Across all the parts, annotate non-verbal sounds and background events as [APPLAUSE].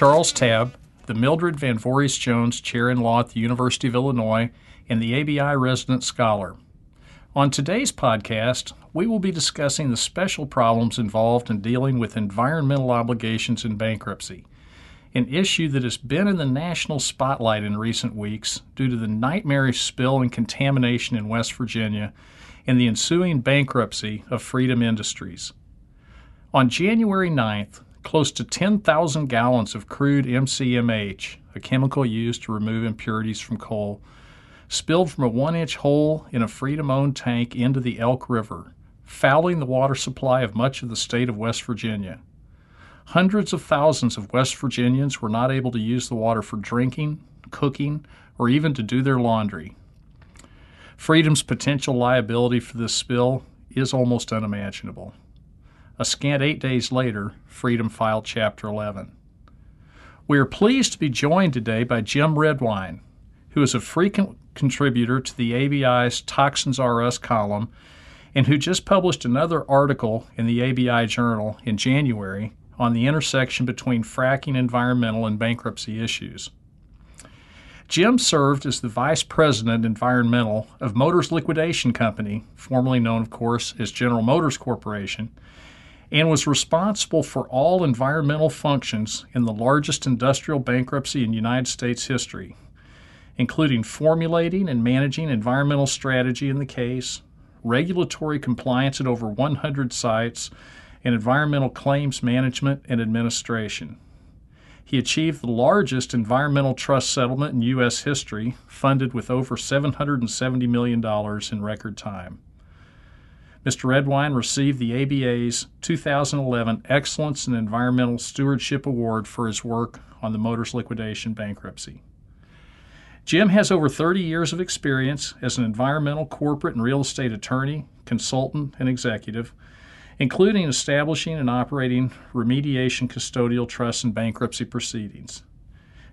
Charles Tabb, the Mildred Van Voorhis Jones Chair in Law at the University of Illinois and the ABI resident scholar. On today's podcast, we will be discussing the special problems involved in dealing with environmental obligations in bankruptcy, an issue that has been in the national spotlight in recent weeks due to the nightmarish spill and contamination in West Virginia and the ensuing bankruptcy of Freedom Industries. On January 9th, close to 10,000 gallons of crude MCMH, a chemical used to remove impurities from coal, spilled from a one inch hole in a Freedom owned tank into the Elk River, fouling the water supply of much of the state of West Virginia. Hundreds of thousands of West Virginians were not able to use the water for drinking, cooking, or even to do their laundry. Freedom's potential liability for this spill is almost unimaginable. A scant eight days later, Freedom filed Chapter 11. We are pleased to be joined today by Jim Redwine, who is a frequent contributor to the ABI's Toxins R Us column and who just published another article in the ABI Journal in January on the intersection between fracking environmental and bankruptcy issues. Jim served as the Vice President Environmental of Motors Liquidation Company, formerly known, of course, as General Motors Corporation, and was responsible for all environmental functions in the largest industrial bankruptcy in United States history, including formulating and managing environmental strategy in the case, regulatory compliance at over 100 sites, and environmental claims management and administration. He achieved the largest environmental trust settlement in U.S. history, funded with over $770 million in record time. Mr. Redwine received the ABA's 2011 Excellence in Environmental Stewardship Award for his work on the Motors liquidation bankruptcy. Jim has over 30 years of experience as an environmental, corporate, and real estate attorney, consultant, and executive, including establishing and operating remediation custodial trusts and bankruptcy proceedings.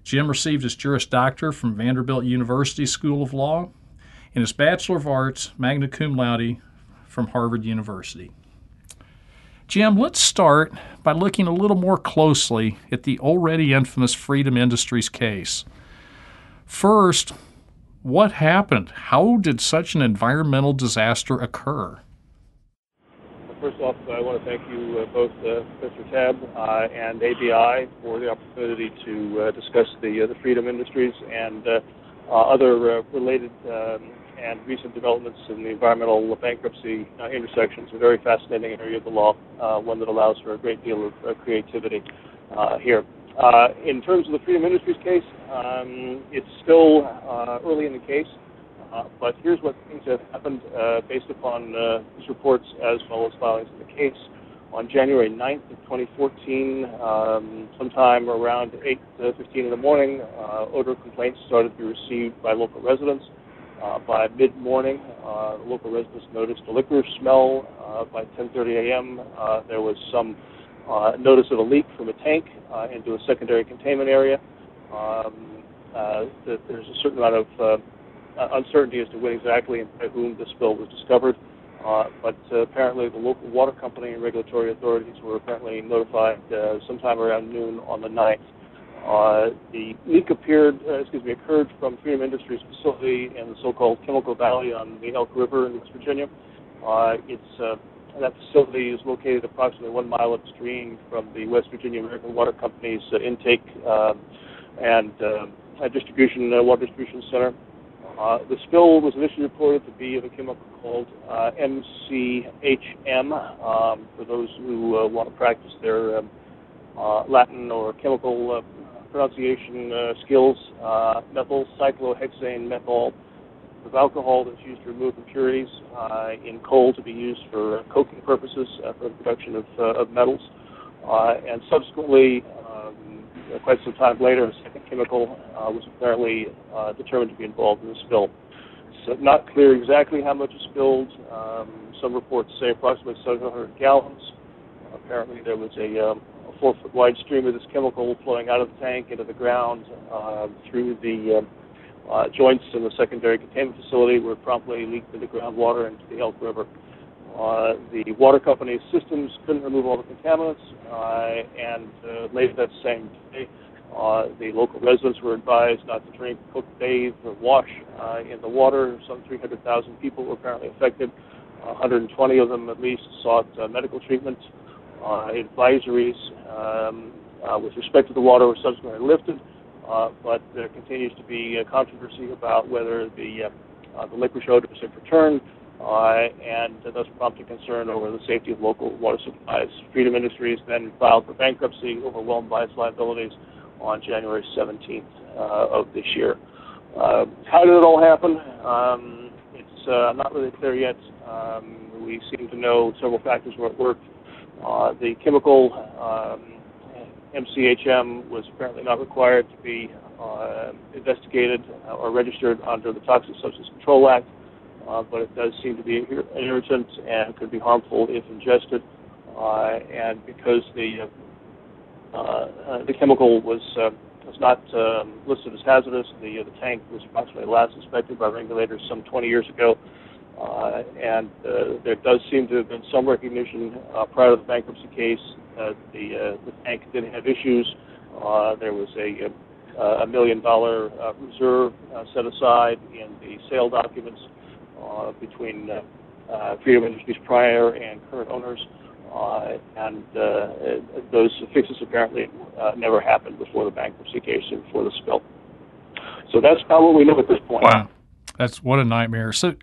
Jim received his Juris Doctor from Vanderbilt University School of Law and his Bachelor of Arts, magna cum laude, from Harvard University. Jim, let's start by looking a little more closely at the already infamous Freedom Industries case. First, what happened? How did such an environmental disaster occur? First off, I want to thank you uh, both, uh, Mr. Tabb uh, and ABI, for the opportunity to uh, discuss the uh, the Freedom Industries and uh, other related um, and recent developments in the environmental bankruptcy uh, intersections. A very fascinating area of the law, uh, one that allows for a great deal of uh, creativity uh, here. Uh, in terms of the Freedom Industries case, um, it's still uh, early in the case, but here's what things have happened based upon these reports as well as filings in the case. On January 9th of 2014, um, sometime around 8:15 in the morning, odor complaints started to be received by local residents. Uh, by mid-morning, uh, local residents noticed a liquor smell. Uh, by 10:30 a.m., uh, there was some uh, notice of a leak from a tank uh, into a secondary containment area. Um, uh, there's a certain amount of uh, uncertainty as to when exactly and by whom the spill was discovered. Uh, but uh, apparently, the local water company and regulatory authorities were apparently notified uh, sometime around noon on the 9th. Uh, the leak appeared, uh, excuse me, occurred from Freedom Industries facility in the so-called Chemical Valley on the Elk River in West Virginia. Uh, it's uh, that facility is located approximately one mile upstream from the West Virginia American Water Company's uh, intake and distribution water distribution center. The spill was initially reported to be of a chemical called MCHM. Um, for those who want to practice their um, uh, Latin or chemical uh, pronunciation uh, skills, uh, methyl cyclohexane methyl of alcohol that's used to remove impurities uh, in coal to be used for coking purposes uh, for the production of, uh, of metals. Uh, and subsequently, um, quite some time later, a second chemical was apparently determined to be involved in the spill. So not clear exactly how much is spilled. Um, some reports say approximately 700 gallons. Apparently, there was a um, four foot wide stream of this chemical flowing out of the tank into the ground uh, through the uh, uh, joints in the secondary containment facility where it promptly leaked into groundwater into the Elk River. Uh, the water company's systems couldn't remove all the contaminants, uh, and uh, later that same day, Uh, the local residents were advised not to drink, cook, bathe, or wash uh, in the water. Some 300,000 people were apparently affected. 120 of them at least sought uh, medical treatment. Uh, advisories um, uh, with respect to the water were subsequently lifted, but there continues to be a controversy about whether the the licorice odors have returned, and thus prompted concern over the safety of local water supplies. Freedom Industries then filed for bankruptcy, overwhelmed by its liabilities on January 17th uh, of this year. Uh, how did it all happen? Um, it's uh, not really clear yet. Um, we seem to know several factors were at work. Uh, the chemical um, MCHM was apparently not required to be uh, investigated or registered under the Toxic Substance Control Act, uh, but it does seem to be irritant and could be harmful if ingested. and because the uh, uh, the chemical was uh, was not um, listed as hazardous. The the tank was approximately last inspected by regulators some 20 years ago, and there does seem to have been some recognition prior to the bankruptcy case that the the tank did have issues. there was a a million dollar uh, reserve uh, set aside in the sale documents uh, between Freedom Industries prior and current owners. Uh, and uh, those fixes apparently uh, never happened before the bankruptcy case and before the spill. So that's about what we know at this point. Wow, that's what a nightmare. So,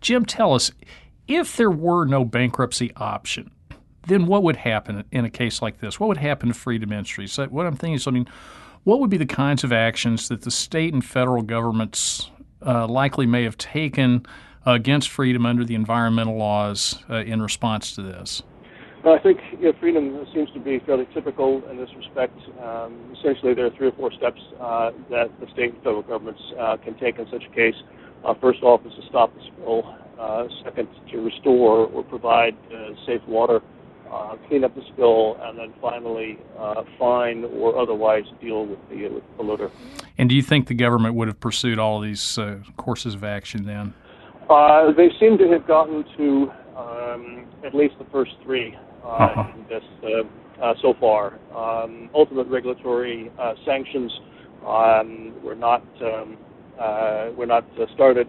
Jim, tell us if there were no bankruptcy option, then what would happen in a case like this? What would happen to Freedom Industries? So what I'm thinking is, I mean, what would be the kinds of actions that the state and federal governments uh, likely may have taken against freedom under the environmental laws uh, in response to this? I think you know, freedom seems to be fairly typical in this respect. Um, essentially, there are three or four steps uh, that the state and federal governments uh, can take in such a case. Uh, first off is to stop the spill. Uh, second, to restore or provide uh, safe water, uh, clean up the spill, and then finally fine or otherwise deal with the, with the polluter. And do you think the government would have pursued all of these courses of action then? they seem to have gotten to um, at least the first three uh-huh. in this uh, uh, so far. Um, ultimate regulatory uh, sanctions um, were not um, were not started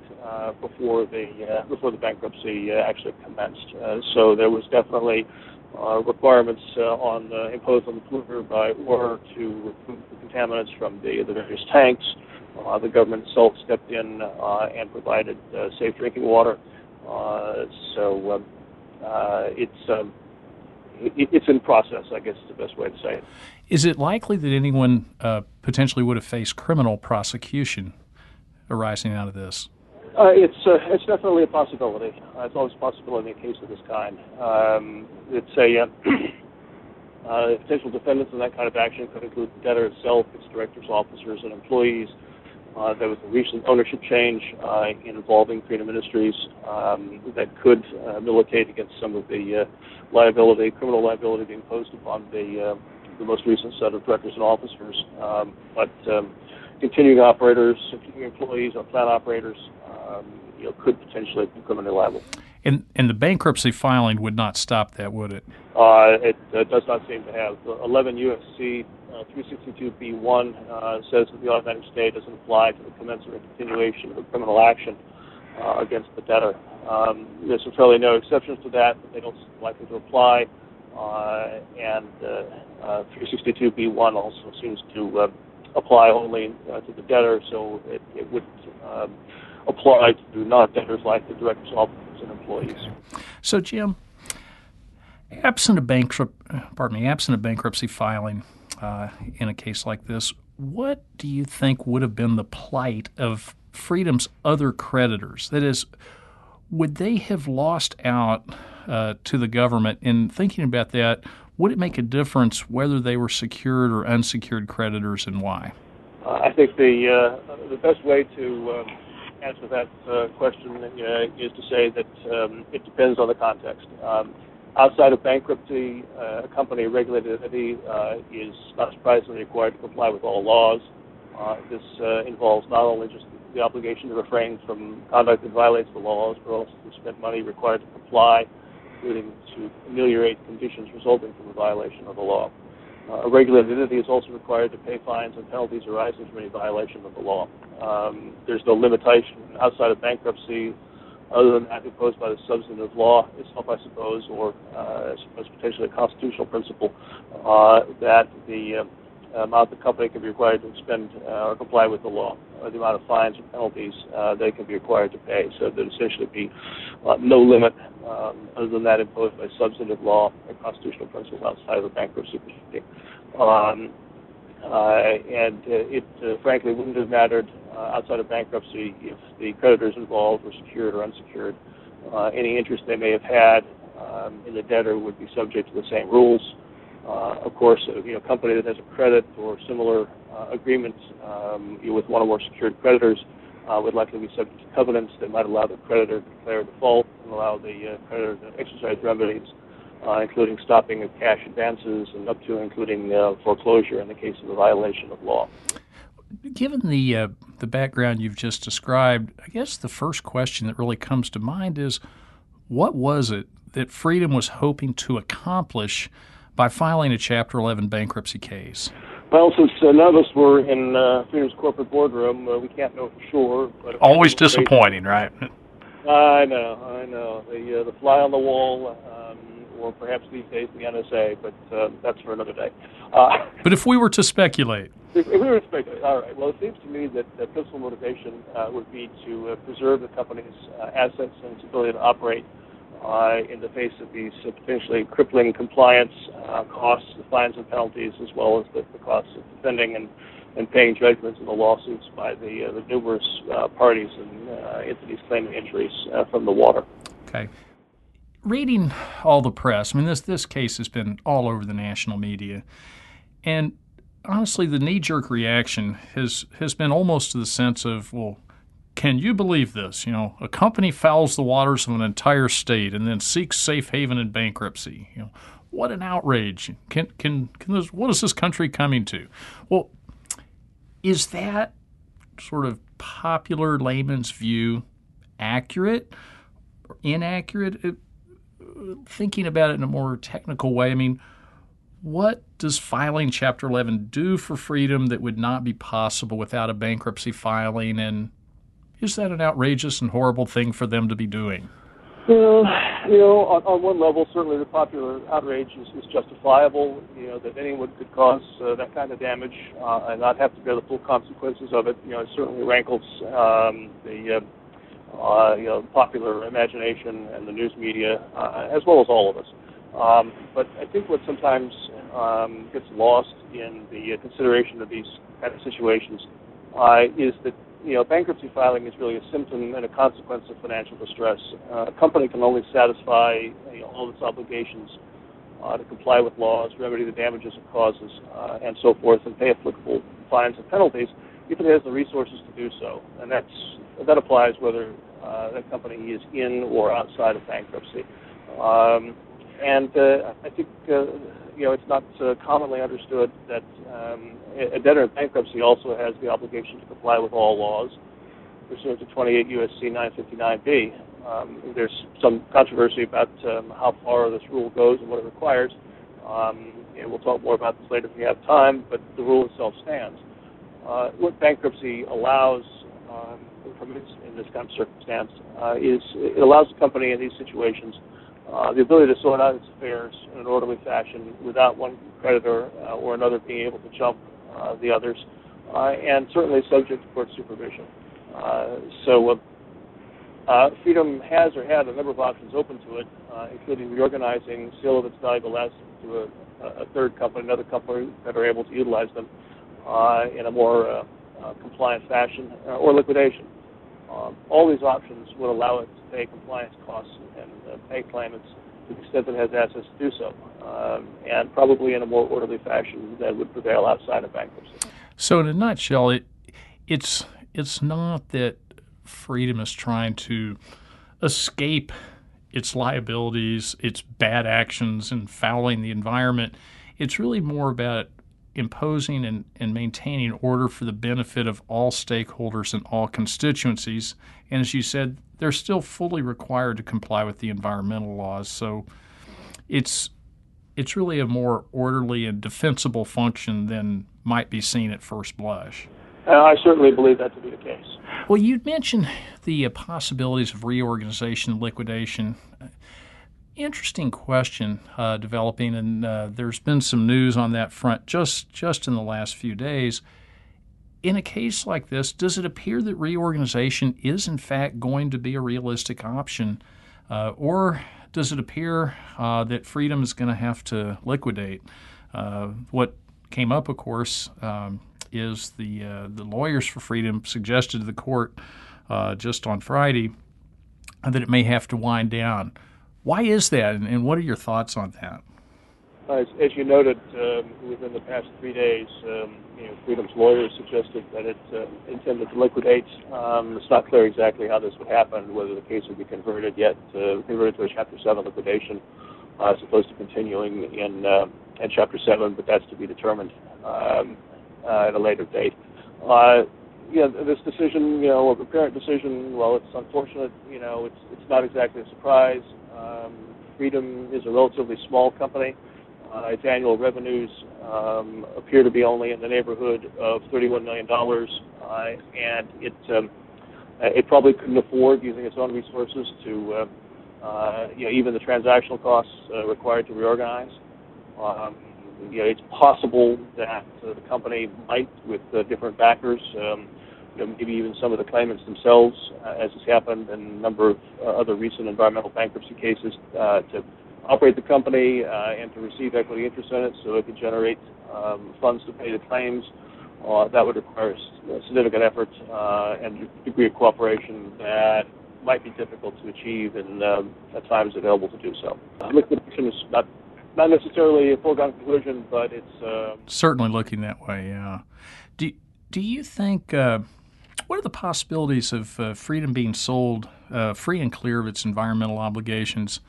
before the before the bankruptcy actually commenced. so there was definitely requirements on imposed on the polluter by order to remove the contaminants from the, the various tanks. Uh, the government itself stepped in uh, and provided uh, safe drinking water. so um, it's um, it's in process, I guess is the best way to say it. Is it likely that anyone uh, potentially would have faced criminal prosecution arising out of this? Uh, it's uh, it's definitely a possibility. Uh, it's always a possibility in a case of this kind. Um, it's a uh, [CLEARS THROAT] uh, potential defendants in that kind of action could include the debtor itself, its directors, officers, and employees. Uh, there was a recent ownership change uh, involving Freedom Industries um, that could militate against some of the liability, criminal liability being imposed upon the, the most recent set of directors and officers. Um, but um, continuing operators, continuing employees, or plant operators, um, you know, could potentially be criminally liable. And, and the bankruptcy filing would not stop that, would it? Uh, it uh, does not seem to have. 11 USC uh, 362b1 uh, says that the automatic stay doesn't apply to the commencement or continuation of a criminal action uh, against the debtor. Um, there's fairly no exceptions to that, but they don't likely to apply. Uh, and 362b1 also seems to apply only to the debtor, so it, it would um, apply to non-debtors like the director's officers and employees. So, Jim, absent a bankrupt, pardon me, absent a bankruptcy filing uh, in a case like this, what do you think would have been the plight of Freedom's other creditors? That is, would they have lost out uh, to the government? In thinking about that, would it make a difference whether they were secured or unsecured creditors, and why? Uh, I think the uh, the best way to um, answer that uh, question uh, is to say that um, it depends on the context. Um, outside of bankruptcy, uh, a company regulated entity uh, is not surprisingly required to comply with all laws. This involves not only just the obligation to refrain from conduct that violates the laws, but also to spend money required to comply, including to ameliorate conditions resulting from a violation of the law. Uh, a regulated entity is also required to pay fines and penalties arising from any violation of the law. Um, there's no limitation outside of bankruptcy other than that imposed by the substantive law itself, I suppose, or uh, as potentially a constitutional principle, uh, that the uh, amount the company can be required to expend uh, or comply with the law, or the amount of fines or penalties uh, they can be required to pay. So there'd essentially be uh, no limit um, other than that imposed by substantive law or constitutional principle outside of the bankruptcy proceeding. Um, uh, and uh, it frankly wouldn't have mattered outside of bankruptcy if the creditors involved were secured or unsecured. any interest they may have had um, in the debtor would be subject to the same rules. Uh, of course, uh, you know, a company that has a credit or similar uh, agreements um, with one or more secured creditors would likely be subject to covenants that might allow the creditor to declare default and allow the creditor to exercise remedies, including stopping of cash advances and up to including foreclosure in the case of a violation of law. Given the uh, the background you've just described, I guess the first question that really comes to mind is, what was it that Freedom was hoping to accomplish by filing a Chapter 11 bankruptcy case? Well, since uh, none of us were in uh, Freedom's corporate boardroom, uh, we can't know for sure. But Always disappointing, right? I know, I know. The uh, the fly on the wall, um, or perhaps these days the NSA, but uh, that's for another day. Uh, [LAUGHS] but if we were to speculate, if, if we were to speculate, all right. Well, it seems to me that the principal motivation uh, would be to uh, preserve the company's uh, assets and its ability to operate uh, in the face of these potentially crippling compliance uh, costs, the fines and penalties, as well as the, the costs of defending and, and paying judgments in the lawsuits by the, uh, the numerous uh, parties and uh, entities claiming injuries from the water. Okay. Reading all the press, I mean, this, this case has been all over the national media. And honestly, the knee jerk reaction has, has been almost to the sense of, well, can you believe this? You know, a company fouls the waters of an entire state and then seeks safe haven in bankruptcy. You know, what an outrage! Can can can this? What is this country coming to? Well, is that sort of popular layman's view accurate or inaccurate? It, thinking about it in a more technical way, I mean, what does filing Chapter 11 do for freedom that would not be possible without a bankruptcy filing? And is that an outrageous and horrible thing for them to be doing? Well, you know, on, on one level, certainly the popular outrage is, is justifiable. You know that anyone could cause uh, that kind of damage uh, and not have to bear the full consequences of it. You know, it certainly rankles um, the uh, uh, you know popular imagination and the news media, uh, as well as all of us. Um, but I think what sometimes um, gets lost in the consideration of these kind of situations uh, is that you know, bankruptcy filing is really a symptom and a consequence of financial distress. Uh, a company can only satisfy you know, all its obligations uh, to comply with laws, remedy the damages it causes, uh, and so forth, and pay applicable fines and penalties if it has the resources to do so. And that's that applies whether uh, that company is in or outside of bankruptcy. Um, and uh, I think uh, you know it's not uh, commonly understood that um, a debtor in bankruptcy also has the obligation to comply with all laws pursuant to 28 U.S.C. 959b. Um, there's some controversy about um, how far this rule goes and what it requires. Um, and we'll talk more about this later if we have time, but the rule itself stands. Uh, what bankruptcy allows um, in this kind of circumstance uh, is it allows the company in these situations uh, the ability to sort out its affairs in an orderly fashion without one creditor uh, or another being able to jump uh, the others, uh, and certainly subject to court supervision. Uh, so, uh, Freedom has or had a number of options open to it, including reorganizing sale of its valuable assets to a, a, third company, another company that are able to utilize them in a more compliant fashion, or liquidation. Um, all these options would allow it to pay compliance costs and pay claimants to the extent that it has assets to do so, um, and probably in a more orderly fashion that would prevail outside of bankruptcy. So, in a nutshell, it it's it's not that freedom is trying to escape its liabilities, its bad actions, and fouling the environment. It's really more about imposing and, and maintaining order for the benefit of all stakeholders and all constituencies. And as you said, they're still fully required to comply with the environmental laws. So it's it's really a more orderly and defensible function than might be seen at first blush. Uh, I certainly believe that to be the case. Well, you mentioned the uh, possibilities of reorganization and liquidation. Interesting question uh, developing, and uh, there's been some news on that front just just in the last few days. In a case like this, does it appear that reorganization is in fact going to be a realistic option, uh, or does it appear uh, that freedom is going to have to liquidate? what came up, of course. Um, is the uh, the lawyers for freedom suggested to the court uh, just on Friday that it may have to wind down. Why is that, and, and what are your thoughts on that? As, as you noted, um, within the past three days, um, you know, Freedom's lawyers suggested that it uh, intended to liquidate. Um, it's not clear exactly how this would happen, whether the case would be converted yet, uh, converted to a Chapter 7 liquidation, uh, as opposed to continuing in, uh, in Chapter 7, but that's to be determined. Um, uh, at a later date. Uh, yeah, this decision, you know, a parent decision, while it's unfortunate, you know, it's it's not exactly a surprise. Um, Freedom is a relatively small company. Uh, its annual revenues um, appear to be only in the neighborhood of $31 million, uh, and it um, it probably couldn't afford using its own resources to, uh, uh, you know, even the transactional costs uh, required to reorganize. Um, you know, it's possible that uh, the company might, with uh, different backers, um, you know, maybe even some of the claimants themselves, uh, as has happened in a number of uh, other recent environmental bankruptcy cases, uh, to operate the company uh, and to receive equity interest in it so it could generate um, funds to pay the claims. that would require a significant effort and a degree of cooperation that might be difficult to achieve and um, at times available to do so. Liquidation is not not necessarily a foregone conclusion, but it's uh, certainly looking that way. Yeah. Do Do you think? Uh, what are the possibilities of uh, freedom being sold uh, free and clear of its environmental obligations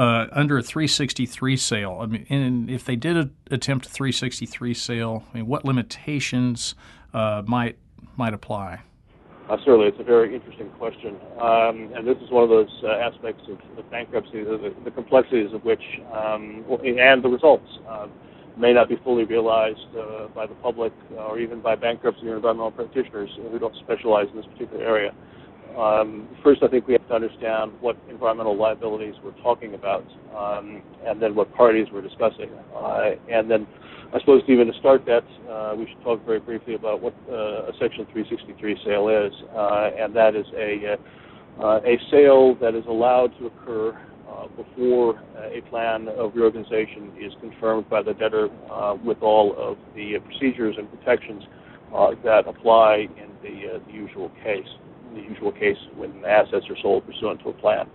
uh, under a 363 sale? I mean, and if they did a, attempt a 363 sale, I mean, what limitations uh, might might apply? Uh, certainly, it's a very interesting question, um, and this is one of those uh, aspects of, of bankruptcy, the, the, complexities of which, um, and the results, uh, may not be fully realized uh, by the public or even by bankruptcy or environmental practitioners who don't specialize in this particular area. Um, first, I think we have to understand what environmental liabilities we're talking about, um, and then what parties we're discussing, uh, and then I suppose, even to start that, uh, we should talk very briefly about what uh, a Section 363 sale is, uh, and that is a uh, a sale that is allowed to occur uh, before a plan of reorganization is confirmed by the debtor uh, with all of the procedures and protections that apply in the, the usual case, the usual case when assets are sold pursuant to a plan.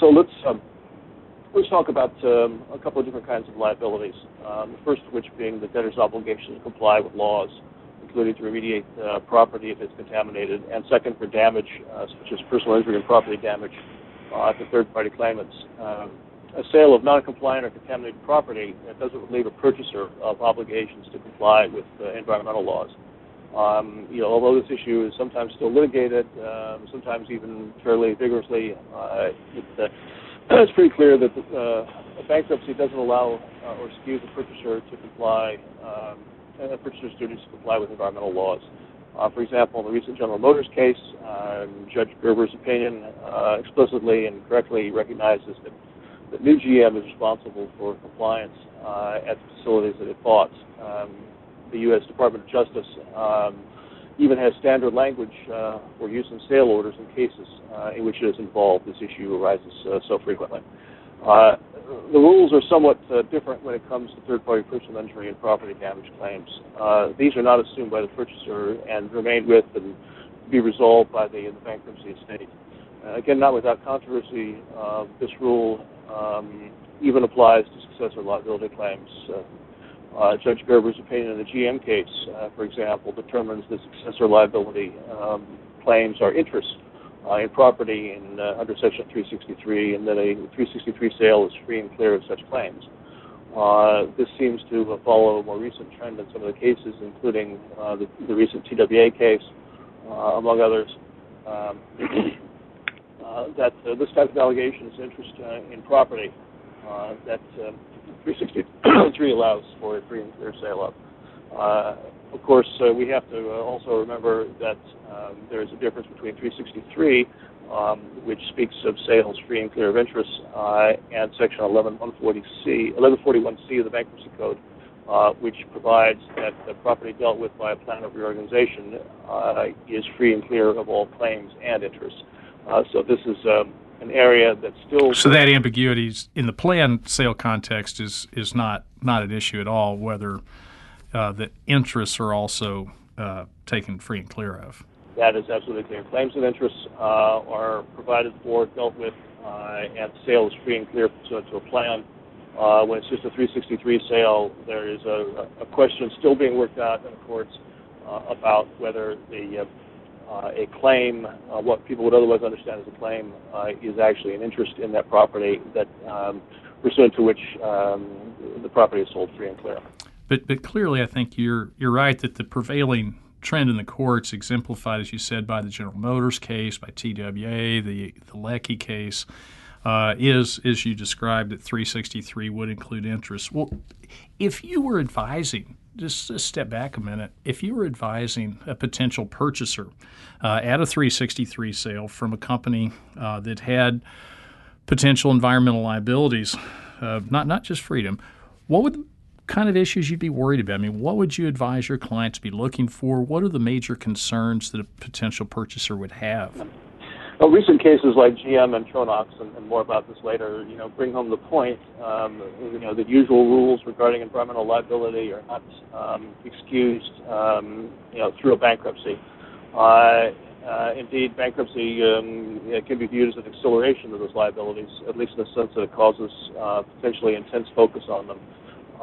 so let's um, Let's talk about um, a couple of different kinds of liabilities. Um, the first of which being the debtor's obligation to comply with laws, including to remediate uh, property if it's contaminated, and second for damage, uh, such as personal injury and property damage uh, to third-party claimants. Um, a sale of non-compliant or contaminated property doesn't relieve a purchaser of obligations to comply with uh, environmental laws. Um, you know, although this issue is sometimes still litigated, um, sometimes even fairly vigorously, uh, it, uh, [CLEARS THROAT] it's pretty clear that the, uh, bankruptcy doesn't allow uh, or excuse a purchaser to comply, um, a purchaser's duties to comply with environmental laws. Uh, for example, in the recent General Motors case, um, Judge Gerber's opinion uh, explicitly and correctly recognizes that, that new GM is responsible for compliance uh, at the facilities that it bought. Um, the U.S. Department of Justice um, even has standard language uh, for use in sale orders in cases uh, in which it is involved. This issue arises uh, so frequently. Uh, the rules are somewhat uh, different when it comes to third-party personal injury and property damage claims. Uh, these are not assumed by the purchaser and remain with and be resolved by the, the bankruptcy estate. again, not without controversy, this rule um, even applies to successor liability claims. Uh, Judge Gerber's opinion in the GM case, uh, for example, determines that successor liability um, claims are interest uh, in property in, uh, under Section 363, and that a 363 sale is free and clear of such claims. Uh, this seems to follow a more recent trend in some of the cases, including uh, the, the, recent TWA case, among others. Um, [COUGHS] that this type of allegation is interest in property that um, 363 allows for a free and clear sale of. Uh, of course, uh, we have to uh, also remember that um, there is a difference between 363, um, which speaks of sales free and clear of interest, uh, and Section 11140C, 1141C of the Bankruptcy Code, uh, which provides that the property dealt with by a plan of reorganization uh, is free and clear of all claims and interests. so this is um, an area that's still so that ambiguity in the plan sale context is is not not an issue at all. Whether uh, the interests are also uh, taken free and clear of. That is absolutely clear. Claims of interest uh, are provided for, dealt with, uh, and sale is free and clear pursuant to a plan. Uh, when it's just a 363 sale, there is a, a question still being worked out in the courts uh, about whether the uh, a claim, uh, what people would otherwise understand as a claim, uh, is actually an interest in that property that um, pursuant to which um, the property is sold free and clear. But but clearly, I think you're you're right that the prevailing trend in the courts, exemplified as you said by the General Motors case, by TWA, the the Leckie case. Uh, is as you described that 363 would include interest. Well, if you were advising just, step back a minute. If you were advising a potential purchaser uh, at a 363 sale from a company uh, that had potential environmental liabilities, uh, not not just freedom, what would kind of issues you'd be worried about? I mean, what would you advise your client to be looking for? What are the major concerns that a potential purchaser would have? Well, recent cases like GM and Tronox, and, and, more about this later, you know, bring home the point. Um, you know, the usual rules regarding environmental liability are not um, excused, um, you know, through a bankruptcy. Uh, uh, indeed, bankruptcy um, can be viewed as an acceleration of those liabilities, at least in the sense that it causes uh, potentially intense focus on them.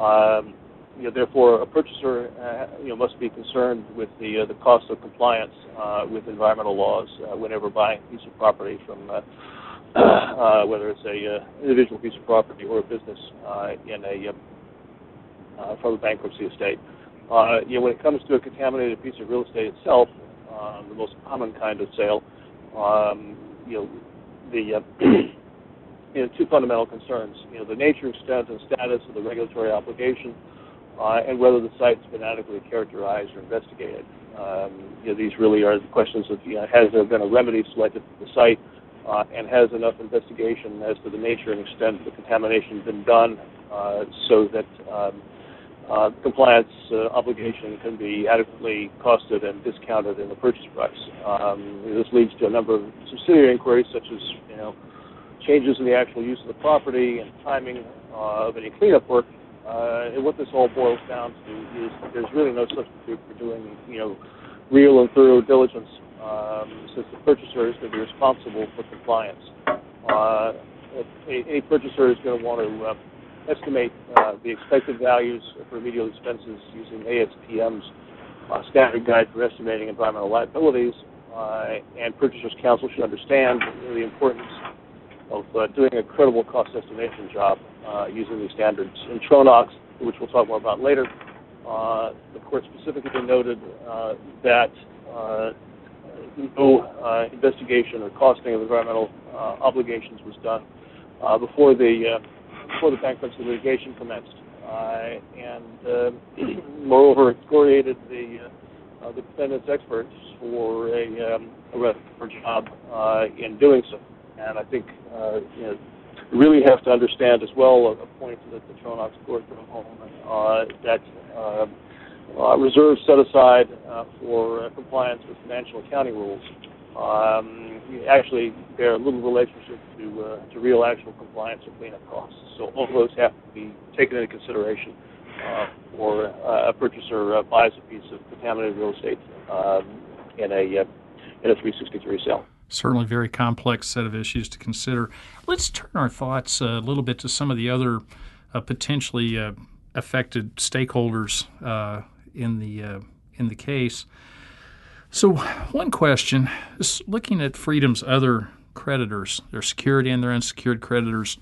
Um, you know, therefore, a purchaser uh, you know, must be concerned with the uh, the cost of compliance uh, with environmental laws uh, whenever buying a piece of property from uh, [CLEARS THROAT] uh, whether it's a individual piece of property or a business in a from a bankruptcy estate. you know, when it comes to a contaminated piece of real estate itself, the most common kind of sale, um, you know, the [CLEARS THROAT] you know, two fundamental concerns. You know, the nature, extent, and status of the regulatory obligation uh, and whether the site's been adequately characterized or investigated. Um, you know, these really are the questions of you know, has there been a remedy selected for the site, uh, and has enough investigation as to the nature and extent of the contamination been done uh, so that um, uh, compliance uh, obligation can be adequately costed and discounted in the purchase price. Um, this leads to a number of subsidiary inquiries, such as you know changes in the actual use of the property and timing uh, of any cleanup work uh, what this all boils down to is there's really no substitute for doing, you know, real and thorough diligence, um, since the purchaser is going to be responsible for compliance. Uh, a, a, purchaser is going to want to uh, estimate uh, the expected values for remedial expenses using ASTM's uh, standard guide for estimating environmental liabilities, uh, and purchasers counsel should understand the importance of uh, doing a credible cost estimation job uh, using these standards. In Tronox, which we'll talk more about later, uh, the court specifically noted uh, that uh, no uh, investigation or costing of environmental obligations was done before the before the bankruptcy litigation commenced, and [CLEARS THROAT] moreover, excoriated the the defendant's experts for a, um, a job in doing so. And I think uh, you know, really have to understand as well a, point that the Tronox court drove home uh, that uh, uh, reserves set aside uh, for uh, compliance with financial accounting rules um, actually bear little relationship to uh, to real actual compliance or cleanup costs. So all those have to be taken into consideration uh, for uh, a purchaser buys a piece of contaminated real estate um, in a in a 363 sale certainly very complex set of issues to consider. Let's turn our thoughts a little bit to some of the other uh, potentially uh, affected stakeholders uh, in the uh, in the case. So, one question is looking at Freedom's other creditors, their security and their unsecured creditors.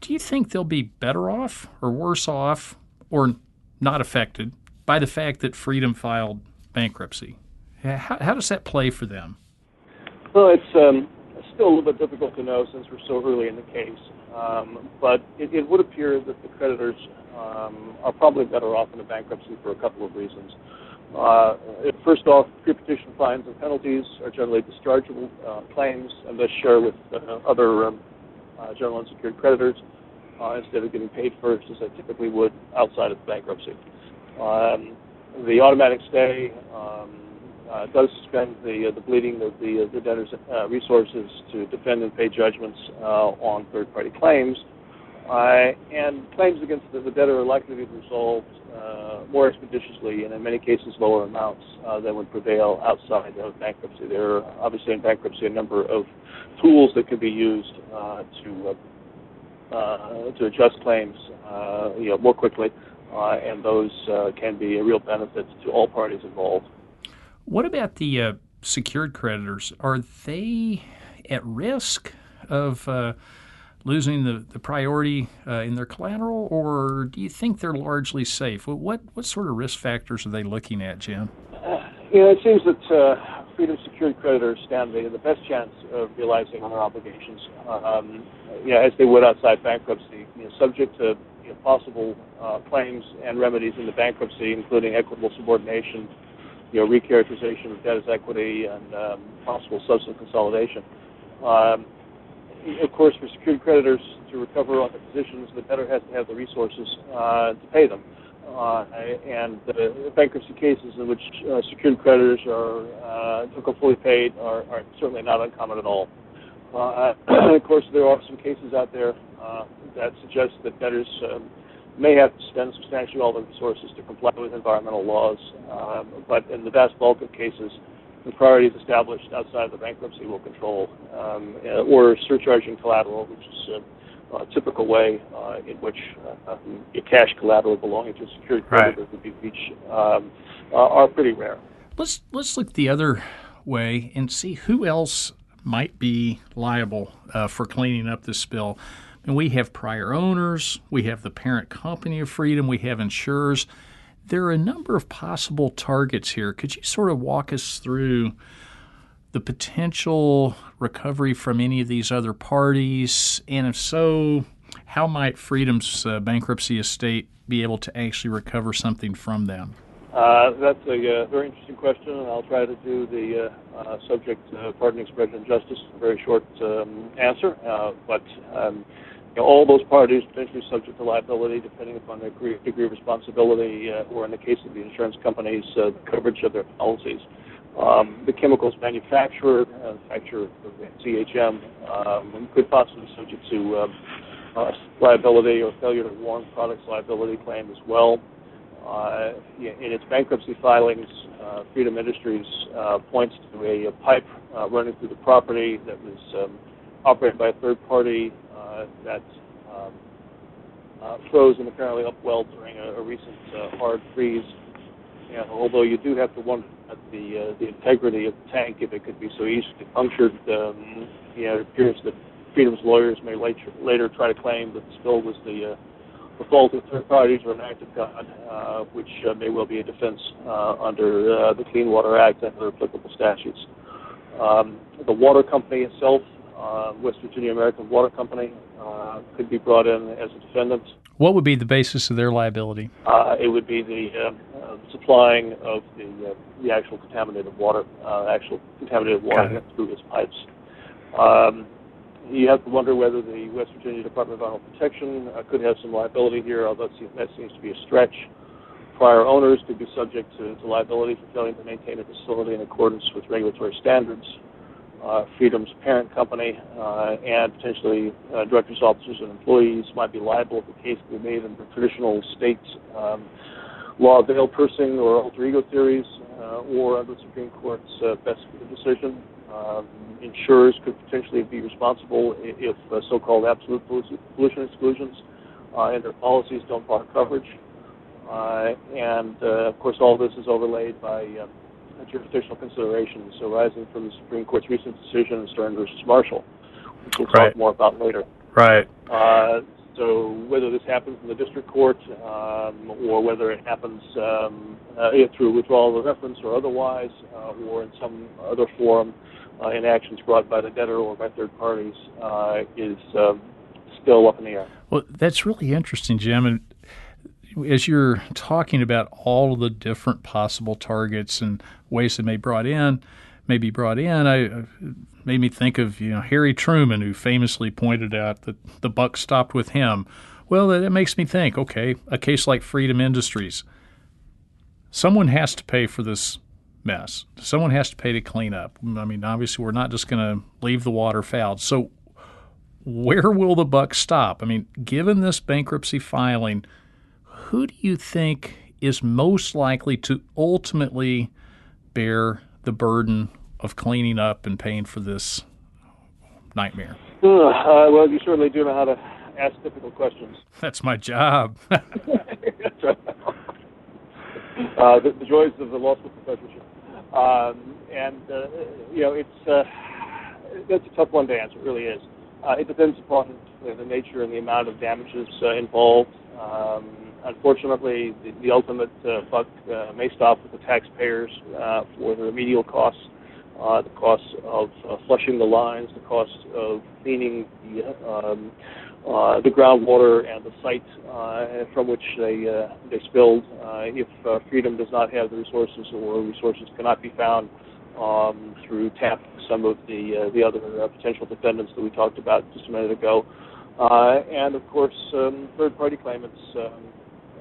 Do you think they'll be better off or worse off or not affected by the fact that Freedom filed bankruptcy? How, how does that play for them? Well, it's um, still a little bit difficult to know since we're so early in the case. Um, but it, it, would appear that the creditors um, are probably better off in a bankruptcy for a couple of reasons. Uh, first off, pre-petition fines and penalties are generally dischargeable uh, claims and thus share with uh, other um, uh, general unsecured creditors uh, instead of getting paid first as they typically would outside of bankruptcy. Um, the automatic stay um, uh, does suspend the the bleeding of the the debtor's resources to defend and pay judgments on third-party claims. Uh, and claims against the, the, debtor are likely to be resolved uh, more expeditiously and in many cases lower amounts uh, than would prevail outside of bankruptcy. There are obviously in bankruptcy a number of tools that can be used uh, to uh, to adjust claims uh, you know, more quickly, and those can be a real benefit to all parties involved. What about the secured creditors? Are they at risk of losing the, the priority uh, in their collateral, or do you think they're largely safe? What what sort of risk factors are they looking at, Jim? Uh, you know, it seems that uh, freedom secured creditors stand the, the best chance of realizing on their obligations, um, you know, as they would outside bankruptcy, you know, subject to you know, possible uh, claims and remedies in the bankruptcy, including equitable subordination, you know, recharacterization of debt as equity, and um, possible subsequent consolidation. Um, of course, for secured creditors to recover on the positions, the debtor has to have the resources uh, to pay them. Uh, and uh, bankruptcy cases in which uh, secured creditors are uh, fully paid are, are, certainly not uncommon at all. Uh, [CLEARS THROAT] of course, there are some cases out there uh, that suggest that debtors um, may have to spend substantially all their resources to comply with environmental laws, um, but in the vast bulk of cases, the priorities established outside of the bankruptcy will control, um, uh, or surcharging collateral, which is a, a typical way uh, in which uh, a cash collateral belonging to a secured creditor right. would be reached, um, uh, are pretty rare. Let's let's look the other way and see who else might be liable uh, for cleaning up this spill. And we have prior owners, we have the parent company of Freedom, we have insurers there are a number of possible targets here. Could you sort of walk us through the potential recovery from any of these other parties? And if so, how might Freedom's uh, bankruptcy estate be able to actually recover something from them? Uh, that's a uh, very interesting question, and I'll try to do the uh, uh, subject, pardon expression, justice, a very short um, answer. Uh, but um, know, all those parties potentially subject to liability depending upon their degree, of responsibility uh, or in the case of the insurance companies, uh, the coverage of their policies. Um, the chemicals manufacturer, uh, manufacturer CHM, um, could possibly be subject to um, uh, liability or failure to warn products liability claim as well. Uh, in its bankruptcy filings, uh, Freedom Industries uh, points to a, a pipe uh, running through the property that was um, operated by a third party uh, that um, uh, froze and apparently upwelled during a, a recent uh, hard freeze. And although you do have to wonder at the uh, the integrity of the tank if it could be so easily punctured, um, you know, it appears that Freedom's lawyers may later, later try to claim that the spill was the uh, the fault of third parties or an act of God, uh, which uh, may well be a defense uh, under uh, the Clean Water Act and other applicable statutes. Um, the water company itself uh, West Virginia American Water Company uh, could be brought in as a defendant. What would be the basis of their liability? Uh, it would be the uh, uh, supplying of the uh, the actual contaminated water, actual contaminated water through its pipes. Um, you have to wonder whether the West Virginia Department of Environmental Protection could have some liability here, although that seems to be a stretch. Prior owners could be subject to, to liability for failing to maintain a facility in accordance with regulatory standards uh, Freedom's parent company, uh, and potentially uh, directors, officers, and employees might be liable if the case be made under traditional state um, law of veil piercing or alter ego theories, uh, or under the Supreme Court's uh, best decision. Um, insurers could potentially be responsible if uh, so-called absolute pollution exclusions and their policies don't bar coverage. and of course, all this is overlaid by jurisdictional considerations arising from the Supreme Court's recent decision in Stern versus Marshall, which we'll right. talk more about later. Right. Uh, so whether this happens in the district court um, or whether it happens um, uh, through withdrawal of reference or otherwise uh, or in some other forum, uh, in actions brought by the debtor or by third parties uh, is um, still up in the air. Well, that's really interesting, Jim. And as you're talking about all of the different possible targets and ways that may brought in, may be brought in, I uh, made me think of you know Harry Truman, who famously pointed out that the buck stopped with him. Well, that makes me think. Okay, a case like Freedom Industries, someone has to pay for this mess. Someone has to pay to clean up. I mean, obviously, we're not just going to leave the water fouled. So, where will the buck stop? I mean, given this bankruptcy filing, who do you think is most likely to ultimately bear the burden of cleaning up and paying for this nightmare? Uh, well, you certainly do know how to ask difficult questions. [LAUGHS] That's my job. [LAUGHS] [LAUGHS] That's right. Uh, the, the, joys of the law school professorship. Um, and, uh, you know, it's, uh, that's a tough one to answer, it really is. Uh, it depends upon the nature and the amount of damages uh, involved. Um, unfortunately, the, the ultimate uh, buck may stop with the taxpayers for the remedial costs. Uh, the cost of uh, flushing the lines, the cost of cleaning the um, uh, the groundwater and the site uh, from which they uh, they spilled. Uh, if uh, Freedom does not have the resources or resources cannot be found um, through TAP, some of the uh, the other uh, potential defendants that we talked about just a minute ago, uh, and of course um, third-party claimants. Um,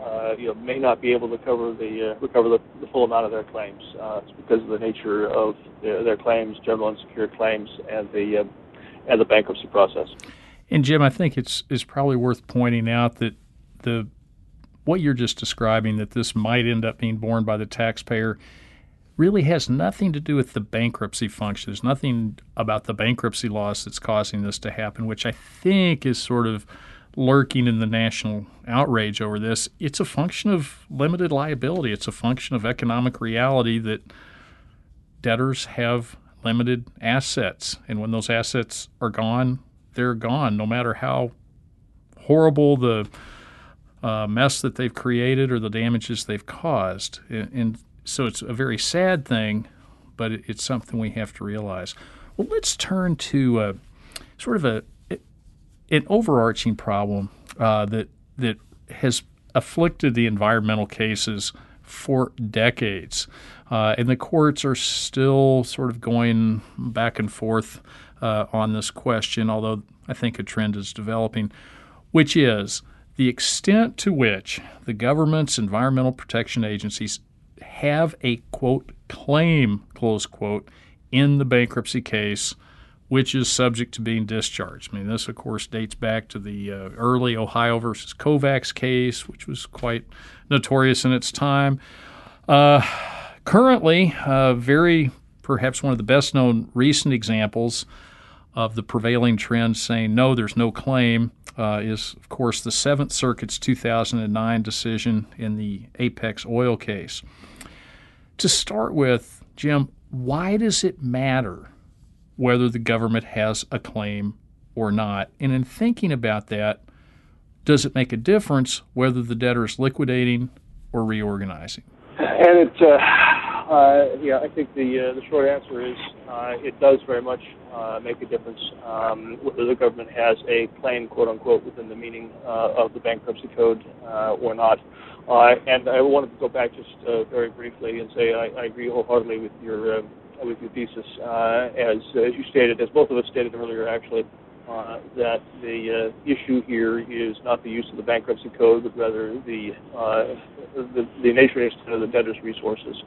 uh, you know, may not be able to cover the uh, recover the, the full amount of their claims. Uh, it's because of the nature of their, their claims, general unsecured claims, and the uh, and the bankruptcy process. And Jim, I think it's is probably worth pointing out that the what you're just describing that this might end up being borne by the taxpayer really has nothing to do with the bankruptcy function. There's nothing about the bankruptcy laws that's causing this to happen, which I think is sort of lurking in the national outrage over this. It's a function of limited liability. It's a function of economic reality that debtors have limited assets. And when those assets are gone, they're gone, no matter how horrible the uh, mess that they've created or the damages they've caused. And, and so it's a very sad thing, but it, it's something we have to realize. Well, let's turn to uh, sort of a an overarching problem uh, that that has afflicted the environmental cases for decades, uh, and the courts are still sort of going back and forth uh, on this question, although I think a trend is developing, which is the extent to which the government's environmental protection agencies have a quote claim close quote in the bankruptcy case which is subject to being discharged. I mean, this, of course, dates back to the uh, early Ohio versus Kovacs case, which was quite notorious in its time. Uh, currently, uh, very perhaps one of the best known recent examples of the prevailing trend saying no, there's no claim uh, is, of course, the Seventh Circuit's 2009 decision in the Apex oil case. To start with, Jim, why does it matter whether the government has a claim or not? And in thinking about that, does it make a difference whether the debtor is liquidating or reorganizing? And it, uh, uh, yeah, I think the uh, the short answer is uh, it does very much uh, make a difference um, whether the government has a claim, quote unquote, within the meaning uh, of the bankruptcy code or not. and I wanted to go back just very briefly and say I, I agree wholeheartedly with your with your thesis, as as you stated, as both of us stated earlier, actually. Uh, that the uh, issue here is not the use of the bankruptcy code, but rather the uh, the, the nature and extent of the debtor's resources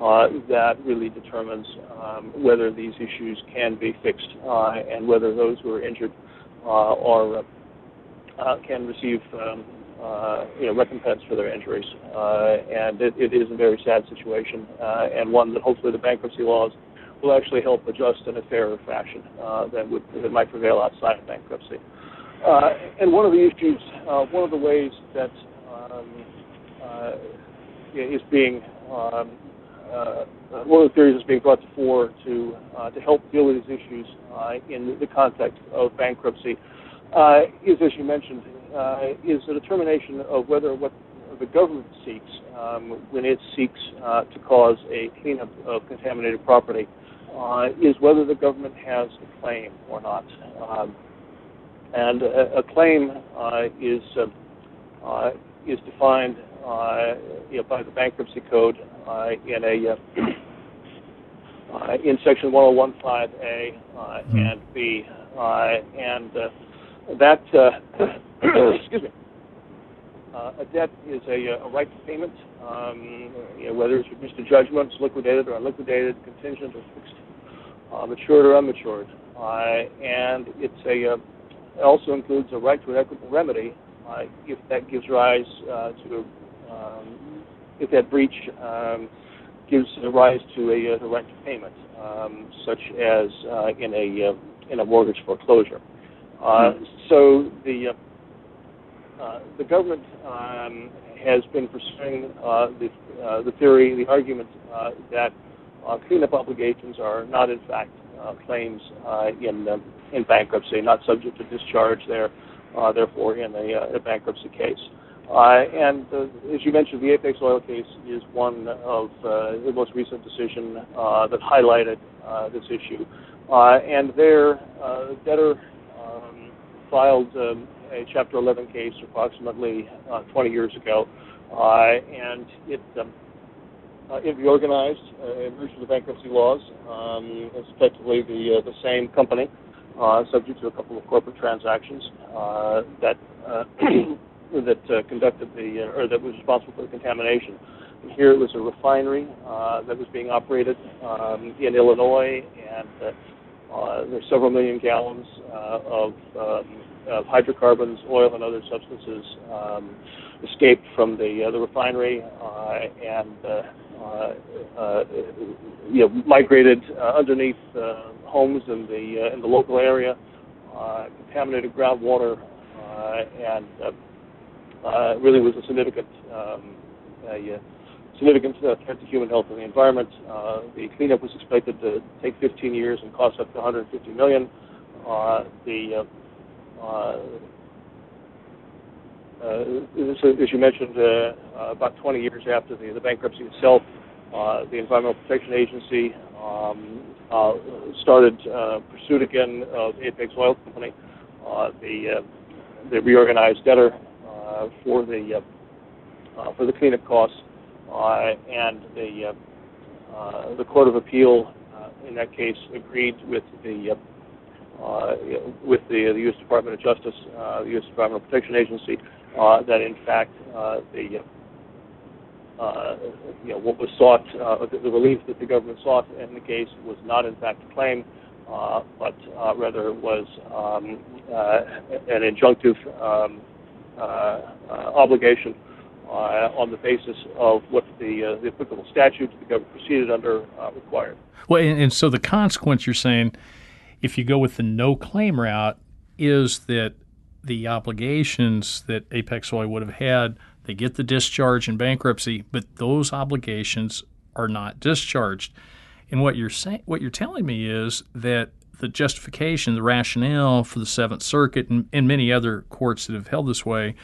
uh, that really determines um, whether these issues can be fixed uh, and whether those who are injured uh, are uh, can receive um, uh, you know recompense for their injuries. Uh, and it, it is a very sad situation and one that hopefully the bankruptcy laws will actually help adjust in a fairer fashion than would that might prevail outside of bankruptcy. and one of the issues, one of the ways that um, is being um, uh, one of the theories that's being brought to fore to uh, to help deal with these issues uh, in the context of bankruptcy uh, is, as you mentioned, uh, is a determination of whether what the government seeks um, when it seeks uh, to cause a cleanup of contaminated property uh, is whether the government has a claim or not. Um, and a, a claim uh, is uh, uh, is defined you know, by the bankruptcy code in a in section 1015A mm-hmm. and B, and that [CLEARS THROAT] excuse me. Uh, a debt is a, a, right to payment, um, you know, whether it's reduced to judgment, liquidated or unliquidated, contingent or fixed, uh, matured or unmatured. Uh, and it's a, it also includes a right to an equitable remedy uh, if that gives rise uh, to, um, if that breach um, gives rise to a, a right to payment, um, such as uh, in a in a mortgage foreclosure. Mm-hmm. So the the government um, has been pursuing the the theory, the argument that cleanup obligations are not in fact claims in in bankruptcy, not subject to discharge there, uh, therefore in a, uh, a bankruptcy case. Uh, and uh, as you mentioned, the Apex Oil case is one of uh, the most recent decision uh, that highlighted uh, this issue. Uh, and there, uh, debtor um, filed um, a Chapter 11 case approximately uh, 20 years ago, uh, and it um, uh, it reorganized uh, in virtue of the bankruptcy laws. Um, it's effectively the the same company subject to a couple of corporate transactions that [CLEARS THROAT] that conducted the or that was responsible for the contamination. And here it was a refinery that was being operated um, in Illinois, and uh, there's several million gallons uh, of, um, of hydrocarbons, oil, and other substances um, escaped from the uh, the refinery uh, and uh, you know migrated underneath homes in the in the local area, contaminated groundwater, and really was a significant um, significant threat to human health and the environment. Uh, the cleanup was expected to take 15 years and cost up to 150 million. Uh, the uh, uh so as you mentioned, uh, about 20 years after the, the bankruptcy itself, uh, the Environmental Protection Agency um, started pursuit again of Apex Oil Company, the the reorganized debtor for the for the cleanup costs, and the uh, uh, the Court of Appeal uh, in that case agreed with the uh, uh, with the, the U.S. Department of Justice, uh, the U.S. Of Protection Agency, uh, that in fact uh, the uh, you know, what was sought, uh, the, the, relief that the government sought in the case was not in fact a claim, uh, but uh, rather was um, uh, an injunctive um, obligation Uh, on the basis of what the, uh, the applicable statute the government proceeded under uh, required. Well, and, and so the consequence you're saying, if you go with the no claim route, is that the obligations that Apex Oil would have had they get the discharge in bankruptcy, but those obligations are not discharged. And what you're saying, what you're telling me is that the justification, the rationale for the Seventh Circuit and, and many other courts that have held this way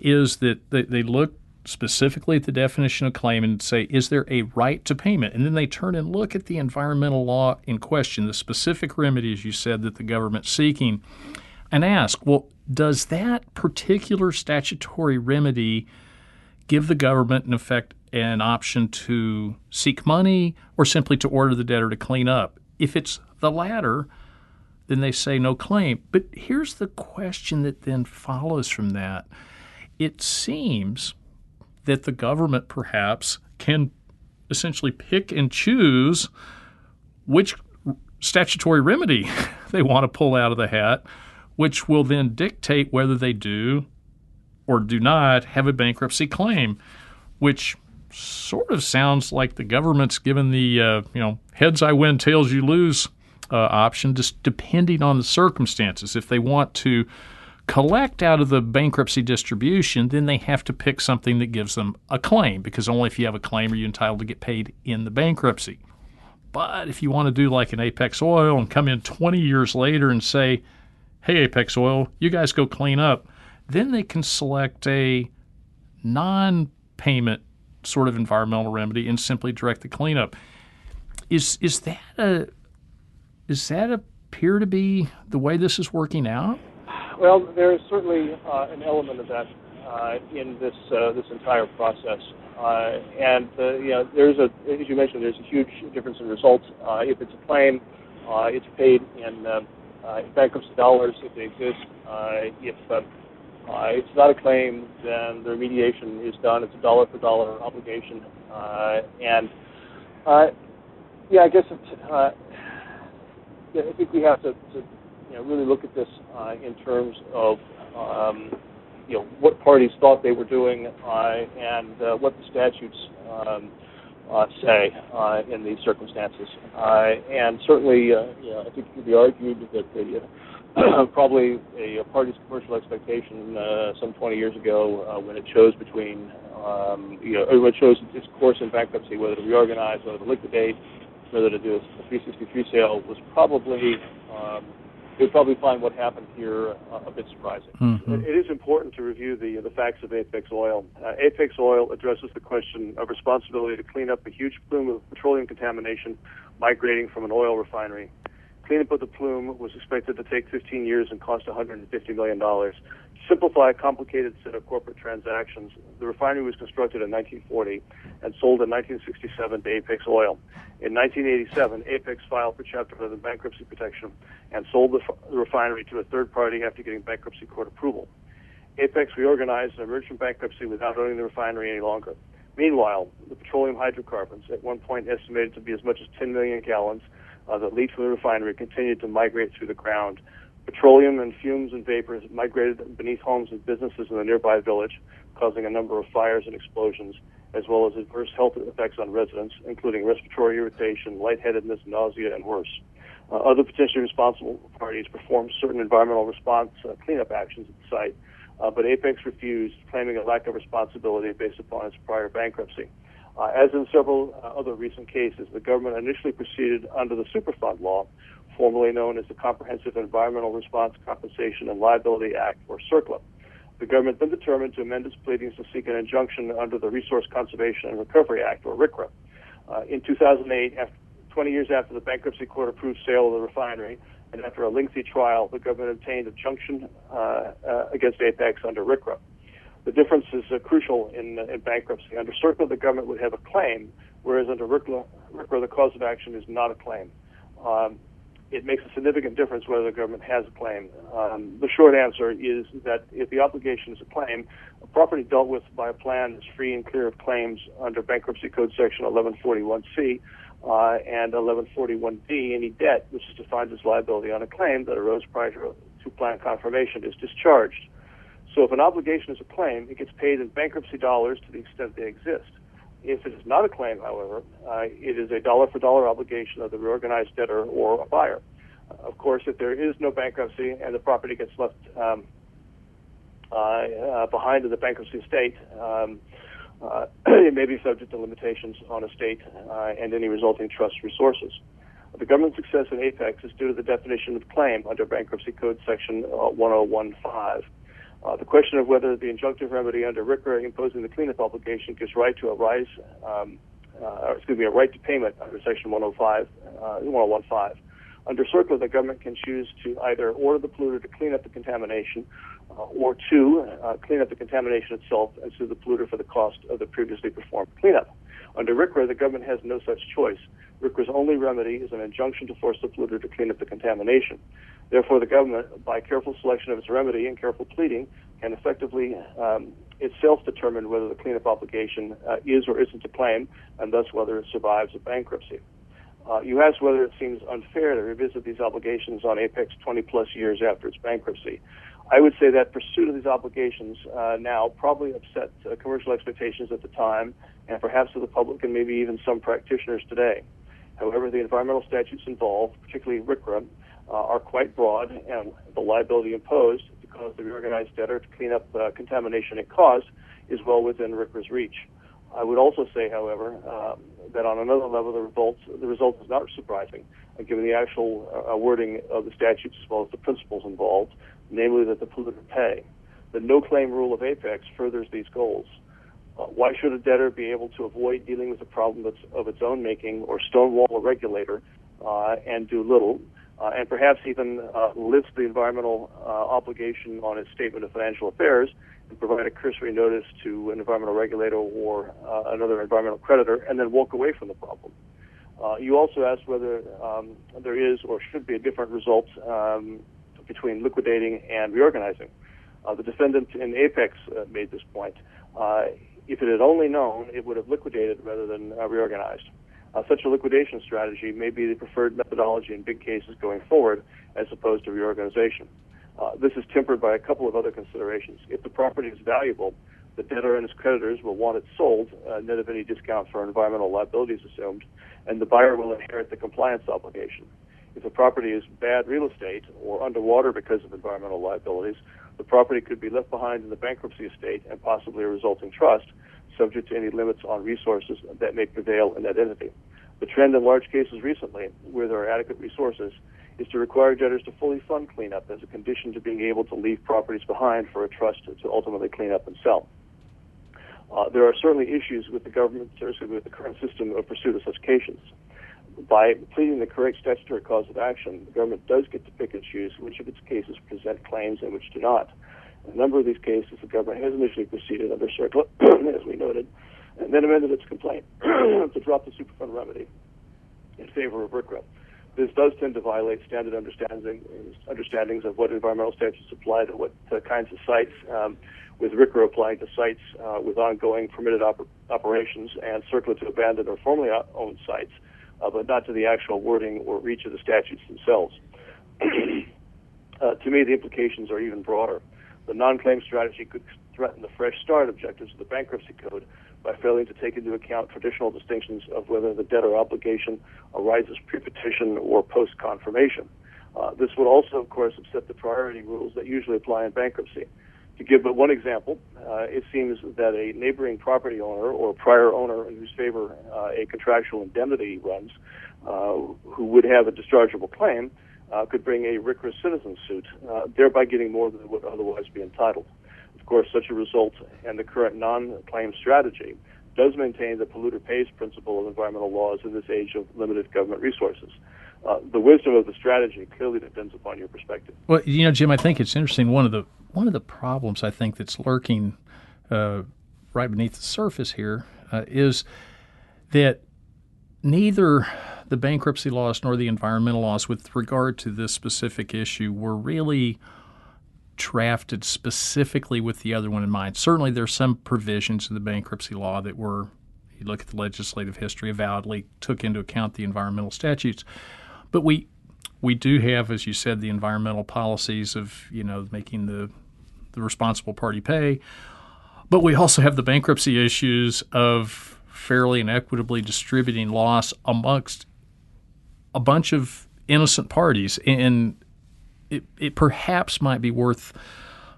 is that they, they look specifically at the definition of claim and say, is there a right to payment? And then they turn and look at the environmental law in question, the specific remedies you said that the government's seeking, and ask, well, does that particular statutory remedy give the government, in effect, an option to seek money or simply to order the debtor to clean up? If it's the latter, then they say no claim. But here's the question that then follows from that. It seems that the government perhaps can essentially pick and choose which statutory remedy [LAUGHS] they want to pull out of the hat which will then dictate whether they do or do not have a bankruptcy claim, which sort of sounds like the government's given the uh, you know heads I win, tails you lose uh, option, just depending on the circumstances. If they want to collect out of the bankruptcy distribution, then they have to pick something that gives them a claim, because only if you have a claim are you entitled to get paid in the bankruptcy. But if you want to do like an Apex Oil and come in 20 years later and say, hey, Apex Oil, you guys go clean up. Then they can select a non payment sort of environmental remedy and simply direct the cleanup. Is, is that a, Does that appear to be the way this is working out? Well, there is certainly uh, an element of that uh, in this uh, this entire process. Uh, and uh, you know, there's a, as you mentioned, there's a huge difference in results. Uh, if it's a claim, it's paid in, uh, bankruptcy dollars if they exist. If it's not a claim, then the remediation is done. It's a dollar for dollar obligation. And yeah, I guess it's, I think we have to, to know, really look at this uh, in terms of um, you know what parties thought they were doing uh, and uh, what the statutes um, uh, say in these circumstances. And certainly, you know, I think it could be argued that the, [CLEARS THROAT] probably a, a, party's commercial expectation uh, some 20 years ago uh, when it chose between, um, you know, when it chose its course in bankruptcy, whether to reorganize, whether to liquidate, whether to do a 363 sale, was probably um, you'd probably find what happened here uh, a bit surprising. Mm-hmm. It is important to review the the facts of Apex Oil. Uh, Apex Oil addresses the question of responsibility to clean up a huge plume of petroleum contamination migrating from an oil refinery. Cleanup of the plume was expected to take 15 years and cost 150 million dollars simplify a complicated set of corporate transactions, the refinery was constructed in 1940 and sold in 1967 to Apex Oil. In 1987, Apex filed for Chapter 11 bankruptcy protection and sold the, the refinery to a third party after getting bankruptcy court approval. Apex reorganized and emerged from bankruptcy without owning the refinery any longer. Meanwhile, the petroleum hydrocarbons, at one point estimated to be as much as 10 million gallons, uh, that leaked from the refinery continued to migrate through the ground Petroleum and fumes and vapors migrated beneath homes and businesses in the nearby village, causing a number of fires and explosions, as well as adverse health effects on residents, including respiratory irritation, lightheadedness, nausea, and worse. Uh, other potentially responsible parties performed certain environmental response uh, cleanup actions at the site, uh, but Apex refused, claiming a lack of responsibility based upon its prior bankruptcy. Uh, as in several uh, other recent cases, the government initially proceeded under the Superfund law, formerly known as the Comprehensive Environmental Response Compensation and Liability Act, or CERCLA. The government then determined to amend its pleadings to seek an injunction under the Resource Conservation and Recovery Act, or RCRA. Uh, in 2008, after, 20 years after the bankruptcy court approved sale of the refinery, and after a lengthy trial, the government obtained a injunction uh, uh, against Apex under RCRA. The difference is uh, crucial in, in bankruptcy. Under CERCLA, the government would have a claim, whereas under RCRA the cause of action is not a claim. Um, it makes a significant difference whether the government has a claim. Um, the short answer is that if the obligation is a claim, a property dealt with by a plan is free and clear of claims under Bankruptcy Code Section 1141C uh, and 1141D. Any debt, which is defined as liability on a claim that arose prior to, to plan confirmation, is discharged. So if an obligation is a claim, it gets paid in bankruptcy dollars to the extent they exist. If it is not a claim, however, uh, it is a dollar for dollar obligation of the reorganized debtor or a buyer. Of course, if there is no bankruptcy and the property gets left um, uh, uh, behind in the bankruptcy estate, um, uh, [CLEARS THROAT] it may be subject to limitations on estate uh, and any resulting trust resources. The government's success in Apex is due to the definition of claim under Bankruptcy Code Section 1015. Uh, the question of whether the injunctive remedy under RCRA imposing the cleanup obligation gives right to a rise, um, uh, excuse me, a right to payment under Section 105, uh, 1015. Under CERCLA, the government can choose to either order the polluter to clean up the contamination, uh, or two, uh, clean up the contamination itself and sue the polluter for the cost of the previously performed cleanup. Under RCRA, the government has no such choice. RCRA's only remedy is an injunction to force the polluter to clean up the contamination. Therefore, the government, by careful selection of its remedy and careful pleading, can effectively um, itself determine whether the cleanup obligation uh, is or isn't a claim, and thus whether it survives a bankruptcy. Uh, you asked whether it seems unfair to revisit these obligations on Apex 20 plus years after its bankruptcy. I would say that pursuit of these obligations uh, now probably upset uh, commercial expectations at the time, and perhaps to the public and maybe even some practitioners today. However, the environmental statutes involved, particularly RCRA, uh, are quite broad, and the liability imposed to cause the reorganized debtor to clean up the contamination it caused is well within RCRA's reach. I would also say, however, um, that on another level, the results the result is not surprising, uh, given the actual uh, wording of the statutes as well as the principles involved, namely that the polluter pay. The no-claim rule of Apex furthers these goals. Uh, why should a debtor be able to avoid dealing with a problem that's of its own making or stonewall a regulator uh, and do little uh, and perhaps even uh, lifts the environmental uh, obligation on its statement of financial affairs and provide a cursory notice to an environmental regulator or uh, another environmental creditor, and then walk away from the problem. Uh, you also asked whether um, there is or should be a different result um, between liquidating and reorganizing. Uh, the defendant in Apex made this point. If it had only known, it would have liquidated rather than reorganized. Uh, such a liquidation strategy may be the preferred methodology in big cases going forward as opposed to reorganization. this is tempered by a couple of other considerations. If the property is valuable, the debtor and his creditors will want it sold, net of any discount for environmental liabilities assumed, and the buyer will inherit the compliance obligation. If the property is bad real estate or underwater because of environmental liabilities, the property could be left behind in the bankruptcy estate and possibly a resulting trust, subject to any limits on resources that may prevail in that entity. The trend in large cases recently, where there are adequate resources, is to require debtors to fully fund cleanup as a condition to being able to leave properties behind for a trust to ultimately clean up and sell. Uh, there are certainly issues with the government, seriously with the current system of pursuit of such cases. By pleading the correct statutory cause of action, the government does get to pick and choose which of its cases present claims and which do not. A number of these cases, the government has initially proceeded under CERCLA, [CLEARS THROAT] as we noted, and then amended its complaint [CLEARS THROAT] to drop the Superfund remedy in favor of RCRA. This does tend to violate standard understanding, understandings of what environmental statutes apply to what uh, kinds of sites. Um, with RCRA applying to sites uh, with ongoing permitted op- operations and CERCLA to abandoned or formerly owned sites, uh, but not to the actual wording or reach of the statutes themselves. [CLEARS THROAT] uh, to me, the implications are even broader. The non-claim strategy could threaten the fresh start objectives of the bankruptcy code by failing to take into account traditional distinctions of whether the debtor obligation arises pre-petition or post-confirmation. Uh, this would also, of course, upset the priority rules that usually apply in bankruptcy. To give but one example, uh, it seems that a neighboring property owner or prior owner in whose favor uh, a contractual indemnity runs, uh, who would have a dischargeable claim, uh, could bring a RCRA citizen suit, uh, thereby getting more than would otherwise be entitled. Of course, such a result and the current non-claim strategy does maintain the polluter pays principle of environmental laws in this age of limited government resources. Uh, the wisdom of the strategy clearly depends upon your perspective. Well, you know, Jim, I think it's interesting. One of the one of the problems I think that's lurking uh, right beneath the surface here uh, is that neither the bankruptcy laws nor the environmental laws, with regard to this specific issue, were really drafted specifically with the other one in mind. Certainly, there's some provisions in the bankruptcy law that were, you look at the legislative history, avowedly took into account the environmental statutes. But we we do have, as you said, the environmental policies of you know making the the responsible party pay, but we also have the bankruptcy issues of fairly and equitably distributing loss amongst a bunch of innocent parties, and it, it perhaps might be worth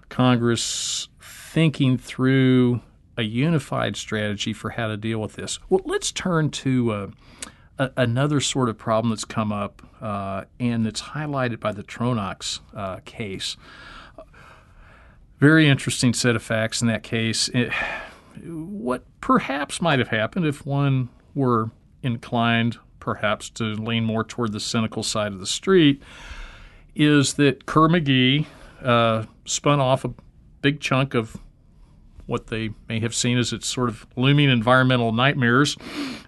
Congress thinking through a unified strategy for how to deal with this. Well, let's turn to. Uh, a, another sort of problem that's come up, uh, and it's highlighted by the Tronox uh, case. Very interesting set of facts in that case. It, what perhaps might have happened if one were inclined, perhaps, to lean more toward the cynical side of the street, is that Kerr-McGee uh, spun off a big chunk of what they may have seen as its sort of looming environmental nightmares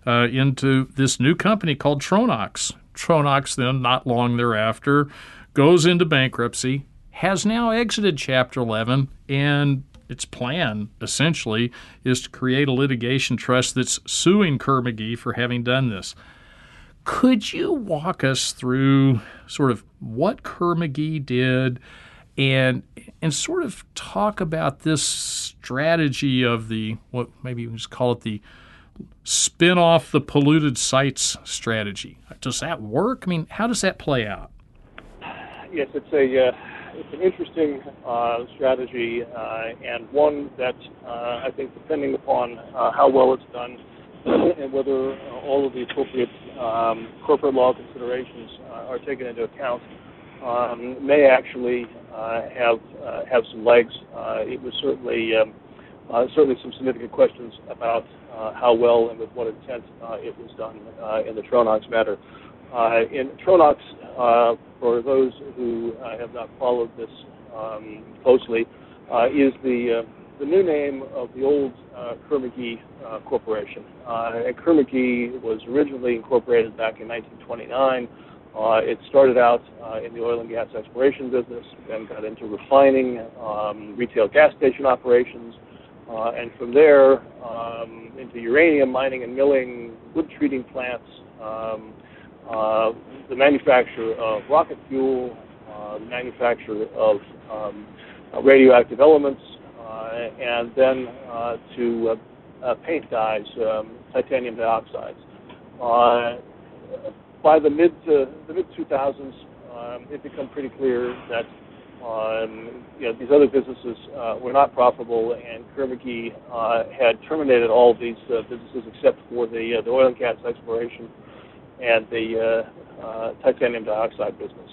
uh, into this new company called Tronox. Tronox, then, not long thereafter, goes into bankruptcy, has now exited Chapter 11, and its plan, essentially, is to create a litigation trust that's suing Kerr-McGee for having done this. Could you walk us through sort of what Kerr-McGee did and and sort of talk about this strategy of the what maybe we just call it the spin off the polluted sites strategy. Does that work? I mean, how does that play out? Yes, it's a uh, it's an interesting uh, strategy uh, and one that uh, I think, depending upon uh, how well it's done [CLEARS THROAT] and whether all of the appropriate um, corporate law considerations uh, are taken into account, um, may actually uh, have uh, have some legs. Uh, it was certainly um, uh, certainly some significant questions about uh, how well and with what intent uh, it was done uh, in the Tronox matter. in Tronox, for those who have not followed this um, closely, is the the new name of the old uh, Kerr-McGee uh, Corporation. Uh, Kerr-McGee was originally incorporated back in 1929. Uh, it started out uh, in the oil and gas exploration business, then got into refining, um, retail gas station operations, uh, and from there um, into uranium mining and milling, wood treating plants, um, uh, the manufacture of rocket fuel, uh, the manufacture of um, radioactive elements, uh, and then uh, to paint dyes, um, titanium dioxides. by the mid the mid 2000s, um, it became pretty clear that um, you know, these other businesses uh, were not profitable, and Kerr-McGee uh, had terminated all of these uh, businesses except for the, the oil and gas exploration and the titanium dioxide business.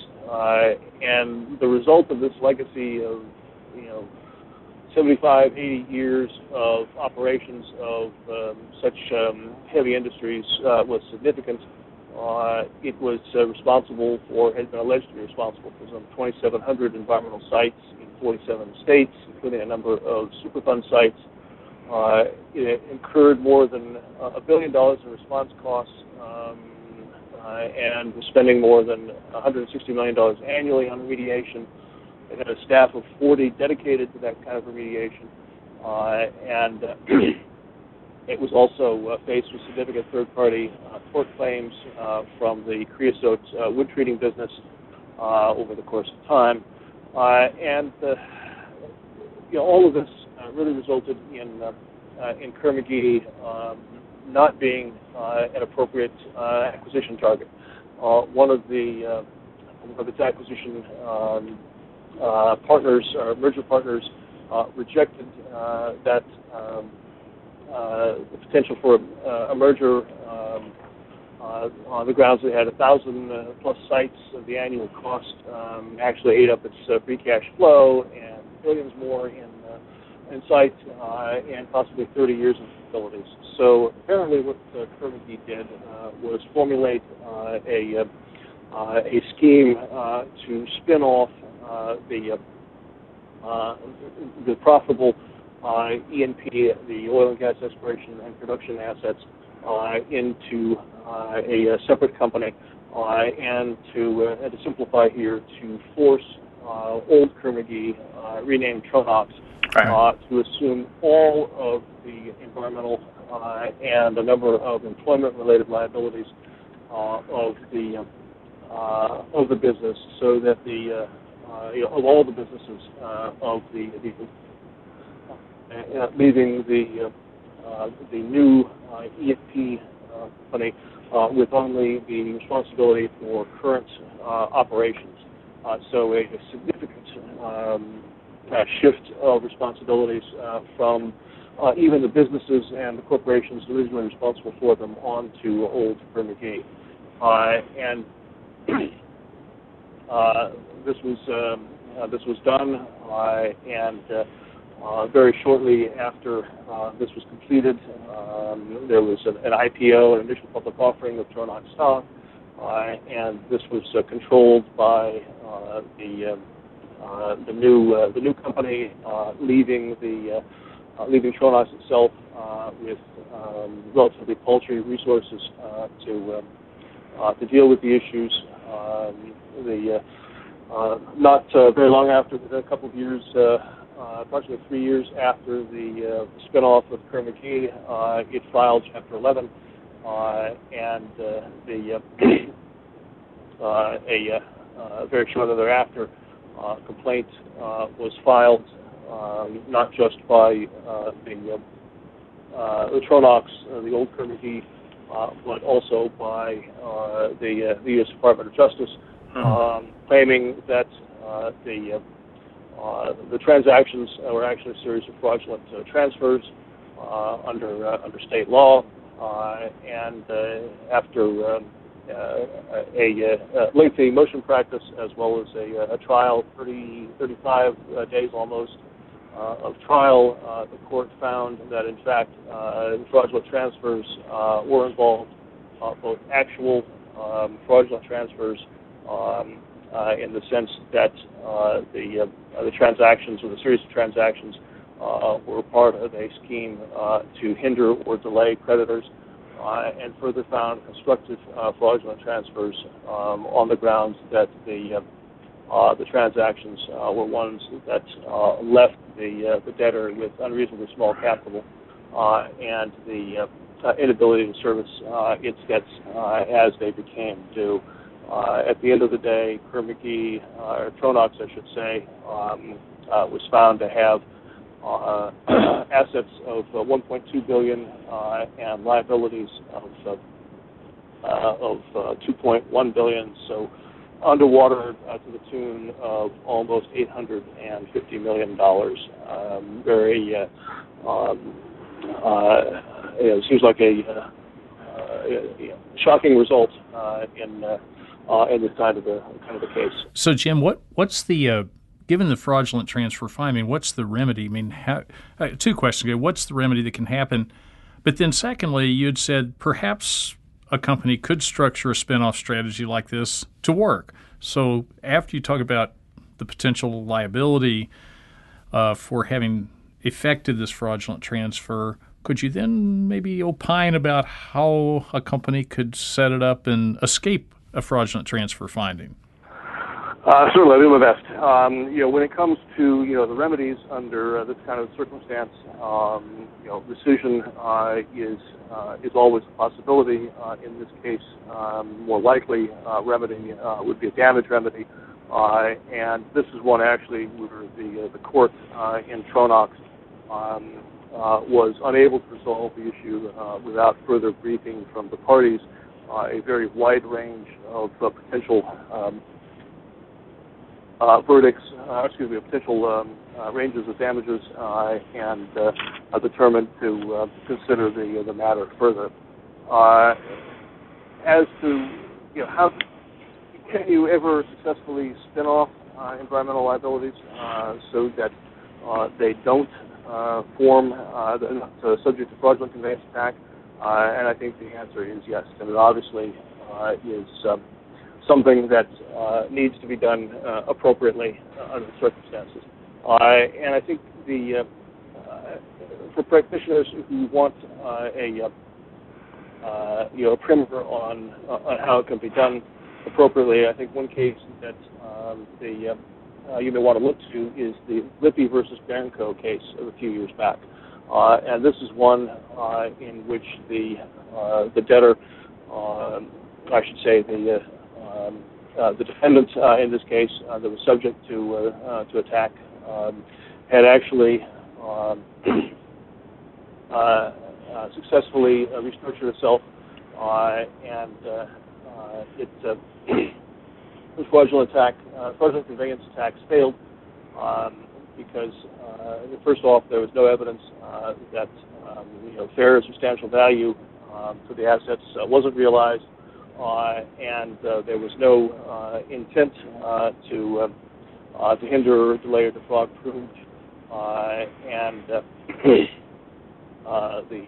and the result of this legacy of you know 75, 80 years of operations of um, such um, heavy industries uh, was significant. Uh, it was uh, responsible for, has been alleged to be responsible for some 2,700 environmental sites in 47 states, including a number of Superfund sites. Uh, it incurred more than a billion dollars in response costs um, uh, and was spending more than $160 million annually on remediation. They had a staff of 40 dedicated to that kind of remediation, uh, and uh, [CLEARS THROAT] it was also uh, faced with significant third-party uh, tort claims uh, from the creosote uh, wood treating business uh, over the course of time, uh, and uh, you know all of this uh, really resulted in uh, uh, in Kerr-McGee um, not being uh, an appropriate uh, acquisition target. Uh, one of the of its acquisition um, partners, or merger partners, rejected that um, the potential for a merger um, on the grounds that it had a thousand plus sites. The annual cost um, actually ate up its free cash flow and billions more in in sites uh, and possibly 30 years of facilities. So apparently, what uh, Kerr-McGee did uh, was formulate a a scheme to spin off uh, the uh, the profitable uh, E&P, the oil and gas exploration and production assets, into a, separate company, and to and to simplify here, to force old Kerr-McGee, renamed Tronox, right. Uh, to assume all of the environmental uh, and a number of employment-related liabilities uh, of the of the business, so that the uh, of all the businesses uh, of the, the uh, leaving the the new E&P company with only the responsibility for current operations. so a, a significant um, shift of responsibilities from uh, even the businesses and the corporations originally responsible for them onto old Kerr-McGee. Uh, and [CLEARS THROAT] uh, this was um, uh, this was done, uh, and uh, very shortly after this was completed, um, there was an, an, IPO, an initial public offering of Tronox stock, and this was controlled by the Uh, the new uh, the new company uh, leaving the leaving Tronox itself with um, relatively paltry resources to uh, to deal with the issues. Um, the uh, not uh, very long after, a couple of years, uh, approximately three years after the spinoff of Kerr-McGee, it filed Chapter 11, and the [CLEARS THROAT] a very shortly thereafter, uh, complaint uh, was filed um, not just by uh, the, the Tronox, the old Kerr-McGee, but also by the, the U.S. Department of Justice, mm-hmm. um, claiming that uh, the uh, the transactions were actually a series of fraudulent uh, transfers under under state law, and after um, a, a, lengthy motion practice as well as a, a trial, 30, 35 days almost uh, of trial, uh, the court found that in fact uh, fraudulent transfers were involved, both actual um, fraudulent transfers um, uh, in the sense that uh, the uh, the transactions or the series of transactions uh, were part of a scheme uh, to hinder or delay creditors, uh, and further found constructive fraudulent transfers um, on the grounds that the the transactions were ones that left the the debtor with unreasonably small capital and the inability to service its debts as they became due. Uh, at the end of the day, Kerr-McGee, uh, or Tronox, I should say, um, uh, was found to have uh, [CLEARS THROAT] assets of uh, 1.2 billion uh, and liabilities of of 2.1 billion. So underwater to the tune of almost 850 million dollars. Um, very um, it seems like a shocking result in uh, in this kind of a kind of a case. So, Jim, what what's the uh, given the fraudulent transfer mean, what's the remedy? I mean, how, uh, two questions. What's the remedy that can happen? But then, secondly, you had said perhaps a company could structure a spinoff strategy like this to work. So, after you talk about the potential liability uh, for having effected this fraudulent transfer, could you then maybe opine about how a company could set it up and escape a fraudulent transfer finding? Uh, certainly, I do my best. Um, you know, when it comes to you know the remedies under uh, this kind of circumstance, um, you know, rescission uh, is uh, is always a possibility. Uh, in this case, um, more likely uh, remedy would be a damage remedy, and this is one actually where the the court in Tronox um, was unable to resolve the issue without further briefing from the parties a very wide range of potential um, uh, verdicts, uh, excuse me, potential um, uh, ranges of damages, uh, and are determined to consider the the matter further. as to you know how can you ever successfully spin off environmental liabilities so that they don't form the subject to fraudulent conveyance attack? Uh, and I think the answer is yes. And it obviously uh, is um, something that uh, needs to be done uh, appropriately uh, under the circumstances. Uh, and I think the for practitioners who want a you know a primer on on how it can be done appropriately, I think one case that um, the you may want to look to is the Lippe versus Bairnco case of a few years back. Uh, and this is one uh, in which the uh, the debtor, um, I should say the um, the defendant in this case that was subject to to attack um, had actually um, [CLEARS THROAT] successfully restructured itself, and it [CLEARS THROAT] the fraudulent attack, fraudulent conveyance attacks failed. Um, because uh, first off, there was no evidence uh, that um, you know fair and substantial value um, for the assets uh, wasn't realized, uh, and uh, there was no uh, intent uh, to uh, uh, to hinder or delay or defraud proved, uh, and uh, [COUGHS] uh, the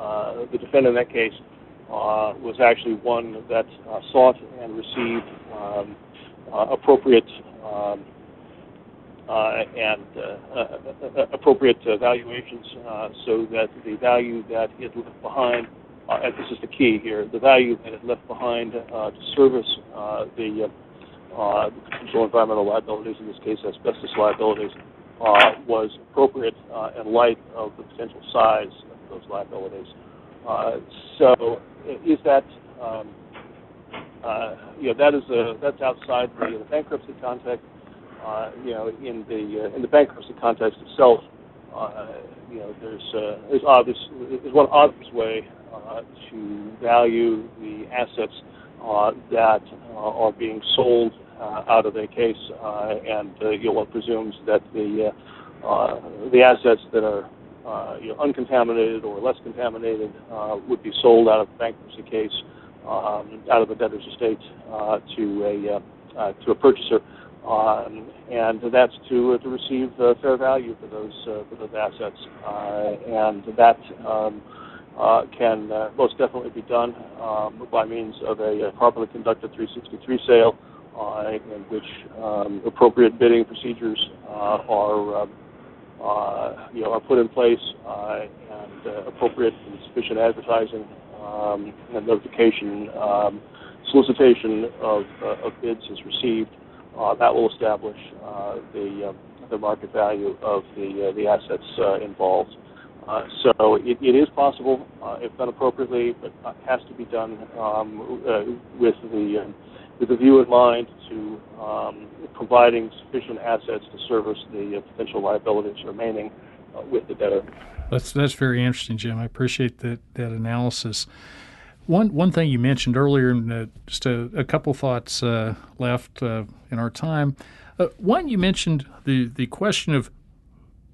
uh, the defendant in that case uh, was actually one that uh, sought and received um, uh, appropriate um, uh, and uh, uh, appropriate valuations so that the value that it left behind, this is the key here, the value that it left behind to service the, the potential environmental liabilities, in this case asbestos liabilities, was appropriate in light of the potential size of those liabilities. so is that um, uh, you know that is a, that's outside the, the bankruptcy context uh, you know, in the uh, in the bankruptcy context itself, uh, you know, there's uh, there's obvious there's one obvious way uh, to value the assets uh, that uh, are being sold uh, out of a case, uh, and uh, you know, presumes that the uh, uh, the assets that are uh, you know, uncontaminated or less contaminated uh, would be sold out of a bankruptcy case, um, out of a debtor's estate uh, to a uh, uh, to a purchaser. Um, and that's to to receive uh, fair value for those uh, for those assets, uh, and that um, uh, can uh, most definitely be done um, by means of a, a, properly conducted 363 sale, uh, in which um, appropriate bidding procedures uh, are um, uh, you know are put in place and appropriate and sufficient advertising um, and notification um, solicitation of, of bids is received. that will establish the the market value of the the assets involved. Uh, so it, it is possible, uh, if done appropriately, but has to be done um, uh, with the um, with view in mind to um, providing sufficient assets to service the uh, potential liabilities remaining uh, with the debtor. That's that's very interesting, Jim. I appreciate that that analysis. One one thing you mentioned earlier, and just a, a couple thoughts left in our time. one, you mentioned the the question of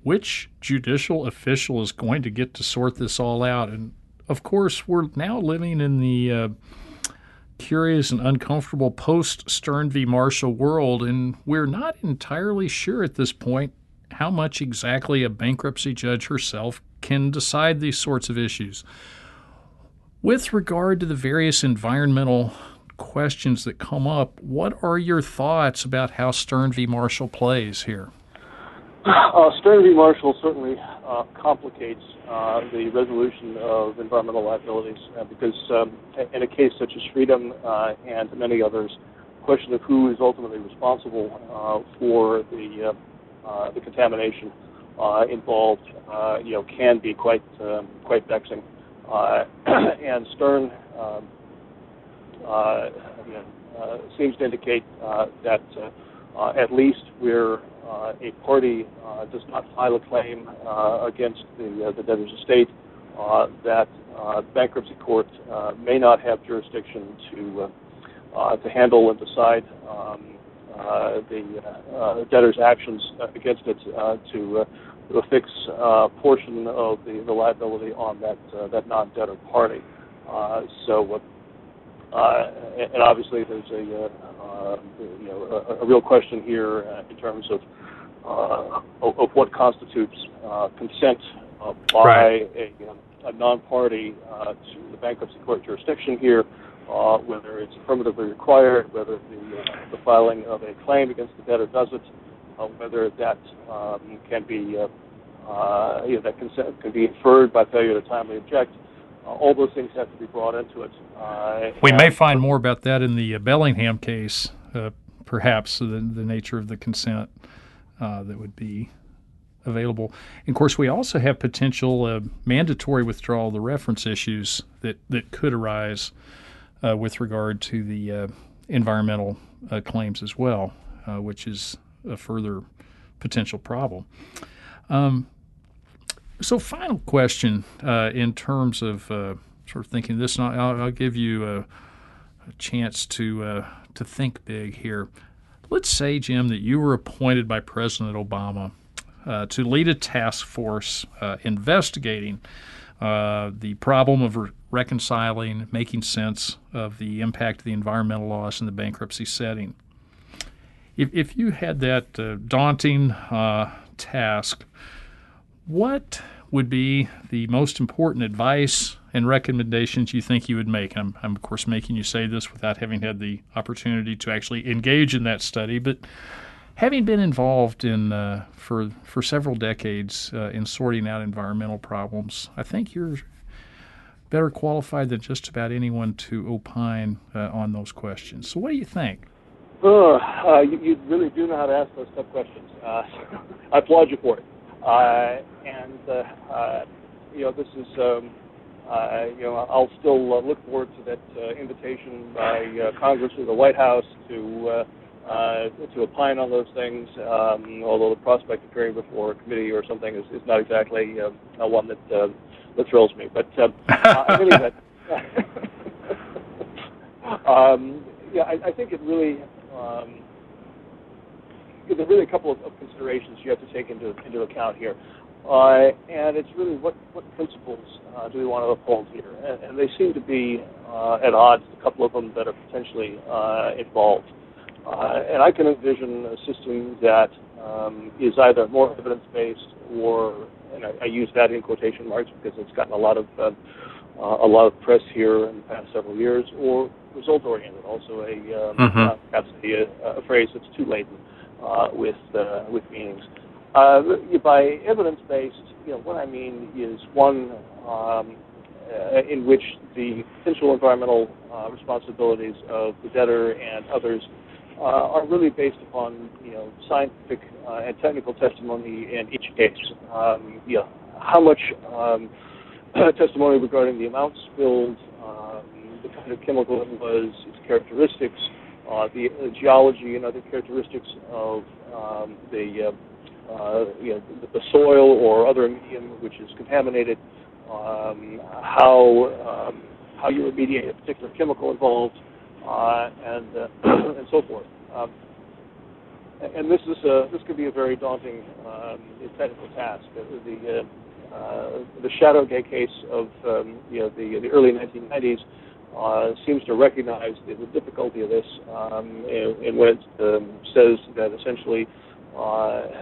which judicial official is going to get to sort this all out? And of course, we're now living in the uh, curious and uncomfortable post Stern v. Marshall world, and we're not entirely sure at this point how much exactly a bankruptcy judge herself can decide these sorts of issues. With regard to the various environmental questions that come up, what are your thoughts about how Stern v. Marshall plays here? Uh, Stern v. Marshall certainly uh, complicates uh, the resolution of environmental liabilities uh, because um, in a case such as Freedom uh, and many others, the question of who is ultimately responsible uh, for the the contamination involved, you know, can be quite um, quite vexing. [CLEARS THROAT] and Stern um, seems to indicate that Uh, at least we're uh, a party uh, does not file a claim uh, against the, uh, the debtor's estate, uh, that bankruptcy court may not have jurisdiction to to handle and decide um, the debtor's actions against it to to fix a portion of the, the liability on that that non-debtor party. so. Uh, and obviously, there's a uh, you know a, a, real question here uh, in terms of uh, of, what constitutes uh, consent uh, by right. a, a, non-party to the bankruptcy court jurisdiction here, whether it's affirmatively required, whether the, the filing of a claim against the debtor does it, whether that um, can be you know, that consent can be inferred by failure to timely object. Uh, all those things have to be brought into it. Uh, we may find more about that in the uh, Bellingham case, perhaps the, the nature of the consent uh, that would be available. And of course, we also have potential uh, mandatory withdrawal of the reference issues that, that could arise uh, with regard to the uh, environmental uh, claims as well, uh, which is a further potential problem. Um, so, final question in terms of sort of thinking this, and I'll, I'll give you a, a chance to to think big here. Let's say, Jim, that you were appointed by President Obama uh, to lead a task force uh, investigating uh, the problem of re- reconciling, making sense of the impact of the environmental loss in the bankruptcy setting. If, if you had that uh, daunting uh, task, what would be the most important advice and recommendations you think you would make. I'm, I'm, of course, making you say this without having had the opportunity to actually engage in that study, but having been involved in uh, for for several decades uh, in sorting out environmental problems, I think you're better qualified than just about anyone to opine uh, on those questions. So, what do you think? Uh, you, you, really do know how to ask those tough questions. Uh, [LAUGHS] I applaud you for it. Uh, and you know, this is. Um, uh, you know, I'll still uh, look forward to that uh, invitation by uh, Congress or the White House to uh, uh, to opine on those things. Um, although the prospect of appearing before a committee or something is, is not exactly uh, one that uh, that thrills me. But uh, uh, in any event, um, yeah, I, I think it really. Um, there are really a couple of, of considerations you have to take into into account here. Uh, and it's really what, what principles uh, do we want to uphold here? And, and they seem to be uh, at odds, a couple of them that are potentially uh, involved. Uh, and I can envision a system that um, is either more evidence based or and I, I, use that in quotation marks because it's gotten a lot of uh, uh, a lot of press here in the past several years, or result oriented, also a um, mm-hmm. Uh, perhaps a, a, phrase that's too laden uh, with with meanings. By evidence based, you know what I mean is one. Um, in which the potential environmental responsibilities of the debtor and others uh, are really based upon you know scientific uh, and technical testimony in each case. Um, how much um, [CLEARS THROAT] testimony regarding the amount spilled, um, the kind of chemical it was, its characteristics, uh, the uh, geology and other characteristics of um, the uh, uh, you know the, soil or other medium which is contaminated, um, how um, how you remediate a particular chemical involved uh, and uh, [CLEARS THROAT] and so forth. Um, and this is a, this could be a very daunting um, technical task. The the, uh, the Chateaugay case of um, you know the the early 1990s uh, seems to recognize the, the difficulty of this, um, and, and when it um, says that essentially uh,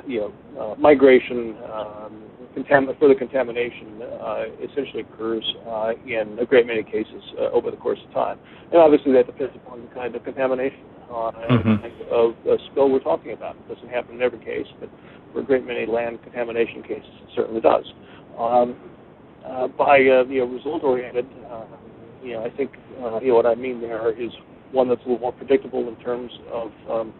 you know uh, migration um, contam- further contamination uh, essentially occurs uh, in a great many cases uh, over the course of time. And obviously that depends upon the kind of contamination uh, mm-hmm. kind of uh, spill we're talking about. It doesn't happen in every case, but for a great many land contamination cases, it certainly does. Um, uh, by uh, you know result-oriented, uh, you know I think uh, you know what I mean there is one that's a little more predictable in terms of um,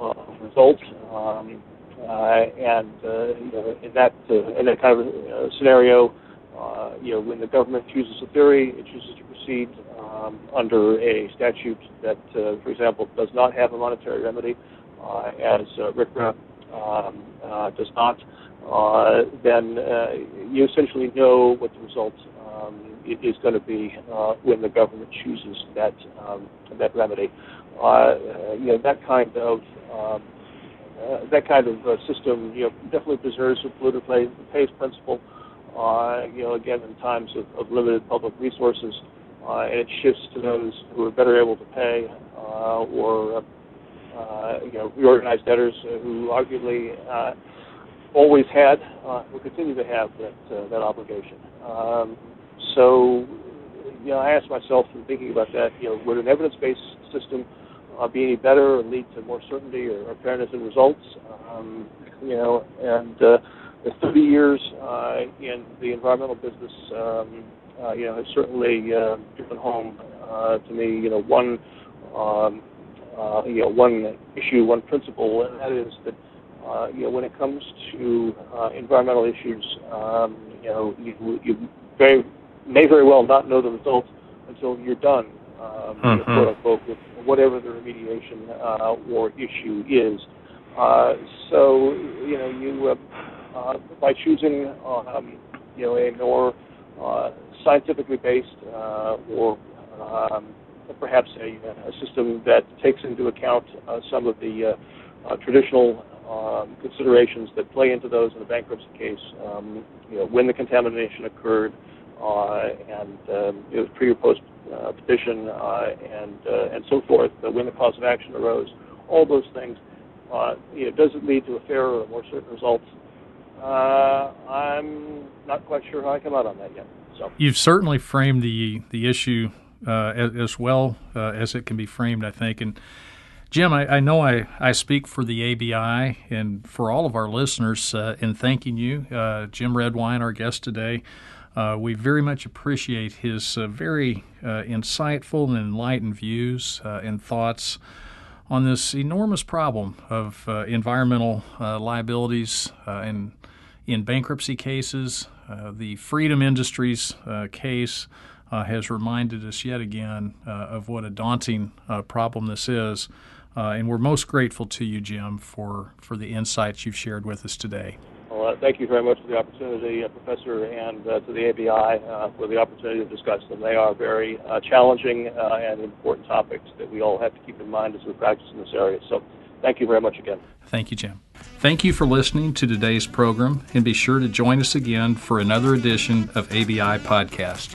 uh, results. Um, uh, and uh, you know, in that uh, in that kind of uh, scenario, uh, you know, when the government chooses a theory, it chooses to proceed um, under a statute that, uh, for example, does not have a monetary remedy, uh, as uh, um, uh, does not. Uh, then uh, you essentially know what the result um, is going to be uh, when the government chooses that um, that remedy. Uh, you know that kind of um, uh, that kind of uh, system, you know, definitely preserves the polluter pays principle. Uh, you know, again, in times of, of limited public resources, uh, and it shifts to those who are better able to pay, uh, or uh, you know, reorganized debtors who arguably uh, always had, uh, will continue to have that uh, that obligation. Um, so, you know, I ask myself in thinking about that, you know, would an evidence-based system uh, be any better or lead to more certainty or, or fairness in results. Um, you know, and uh, the 30 years uh, in the environmental business, um, uh, you know, has certainly uh, driven home uh, to me, you know, one, um, uh, you know, one issue, one principle, and that is that, uh, you know, when it comes to uh, environmental issues, um, you know, you, you very, may very well not know the results until you're done, um, mm-hmm. quote unquote, with whatever the remediation uh, or issue is. Uh, so, you know, you uh, uh, by choosing, um, you know, a more uh, scientifically based uh, or um, perhaps a, a, system that takes into account uh, some of the traditional um, considerations that play into those in a bankruptcy case. Um, you know, when the contamination occurred, and um, it was pre or post uh, petition uh, and uh, and so forth, when the cause of action arose, all those things. you know, does it lead to a fairer or more certain result? I'm not quite sure how I come out on that yet. So you've certainly framed the the issue uh, as, as, well uh, as it can be framed, I think. And Jim, I, I, know I, I speak for the ABI and for all of our listeners uh, in thanking you, Jim Redwine, our guest today. Uh, we very much appreciate his uh, very uh, insightful and enlightened views uh, and thoughts on this enormous problem of uh, environmental liabilities in, in bankruptcy cases. the Freedom Industries case has reminded us yet again of what a daunting problem this is. and we're most grateful to you, Jim, for, for the insights you've shared with us today. Well, uh, thank you very much for the opportunity, uh, Professor, and uh, to the ABI for the opportunity to discuss them. They are very challenging and important topics that we all have to keep in mind as we practice in this area. So, thank you very much again. Thank you, Jim. Thank you for listening to today's program, and be sure to join us again for another edition of ABI Podcast.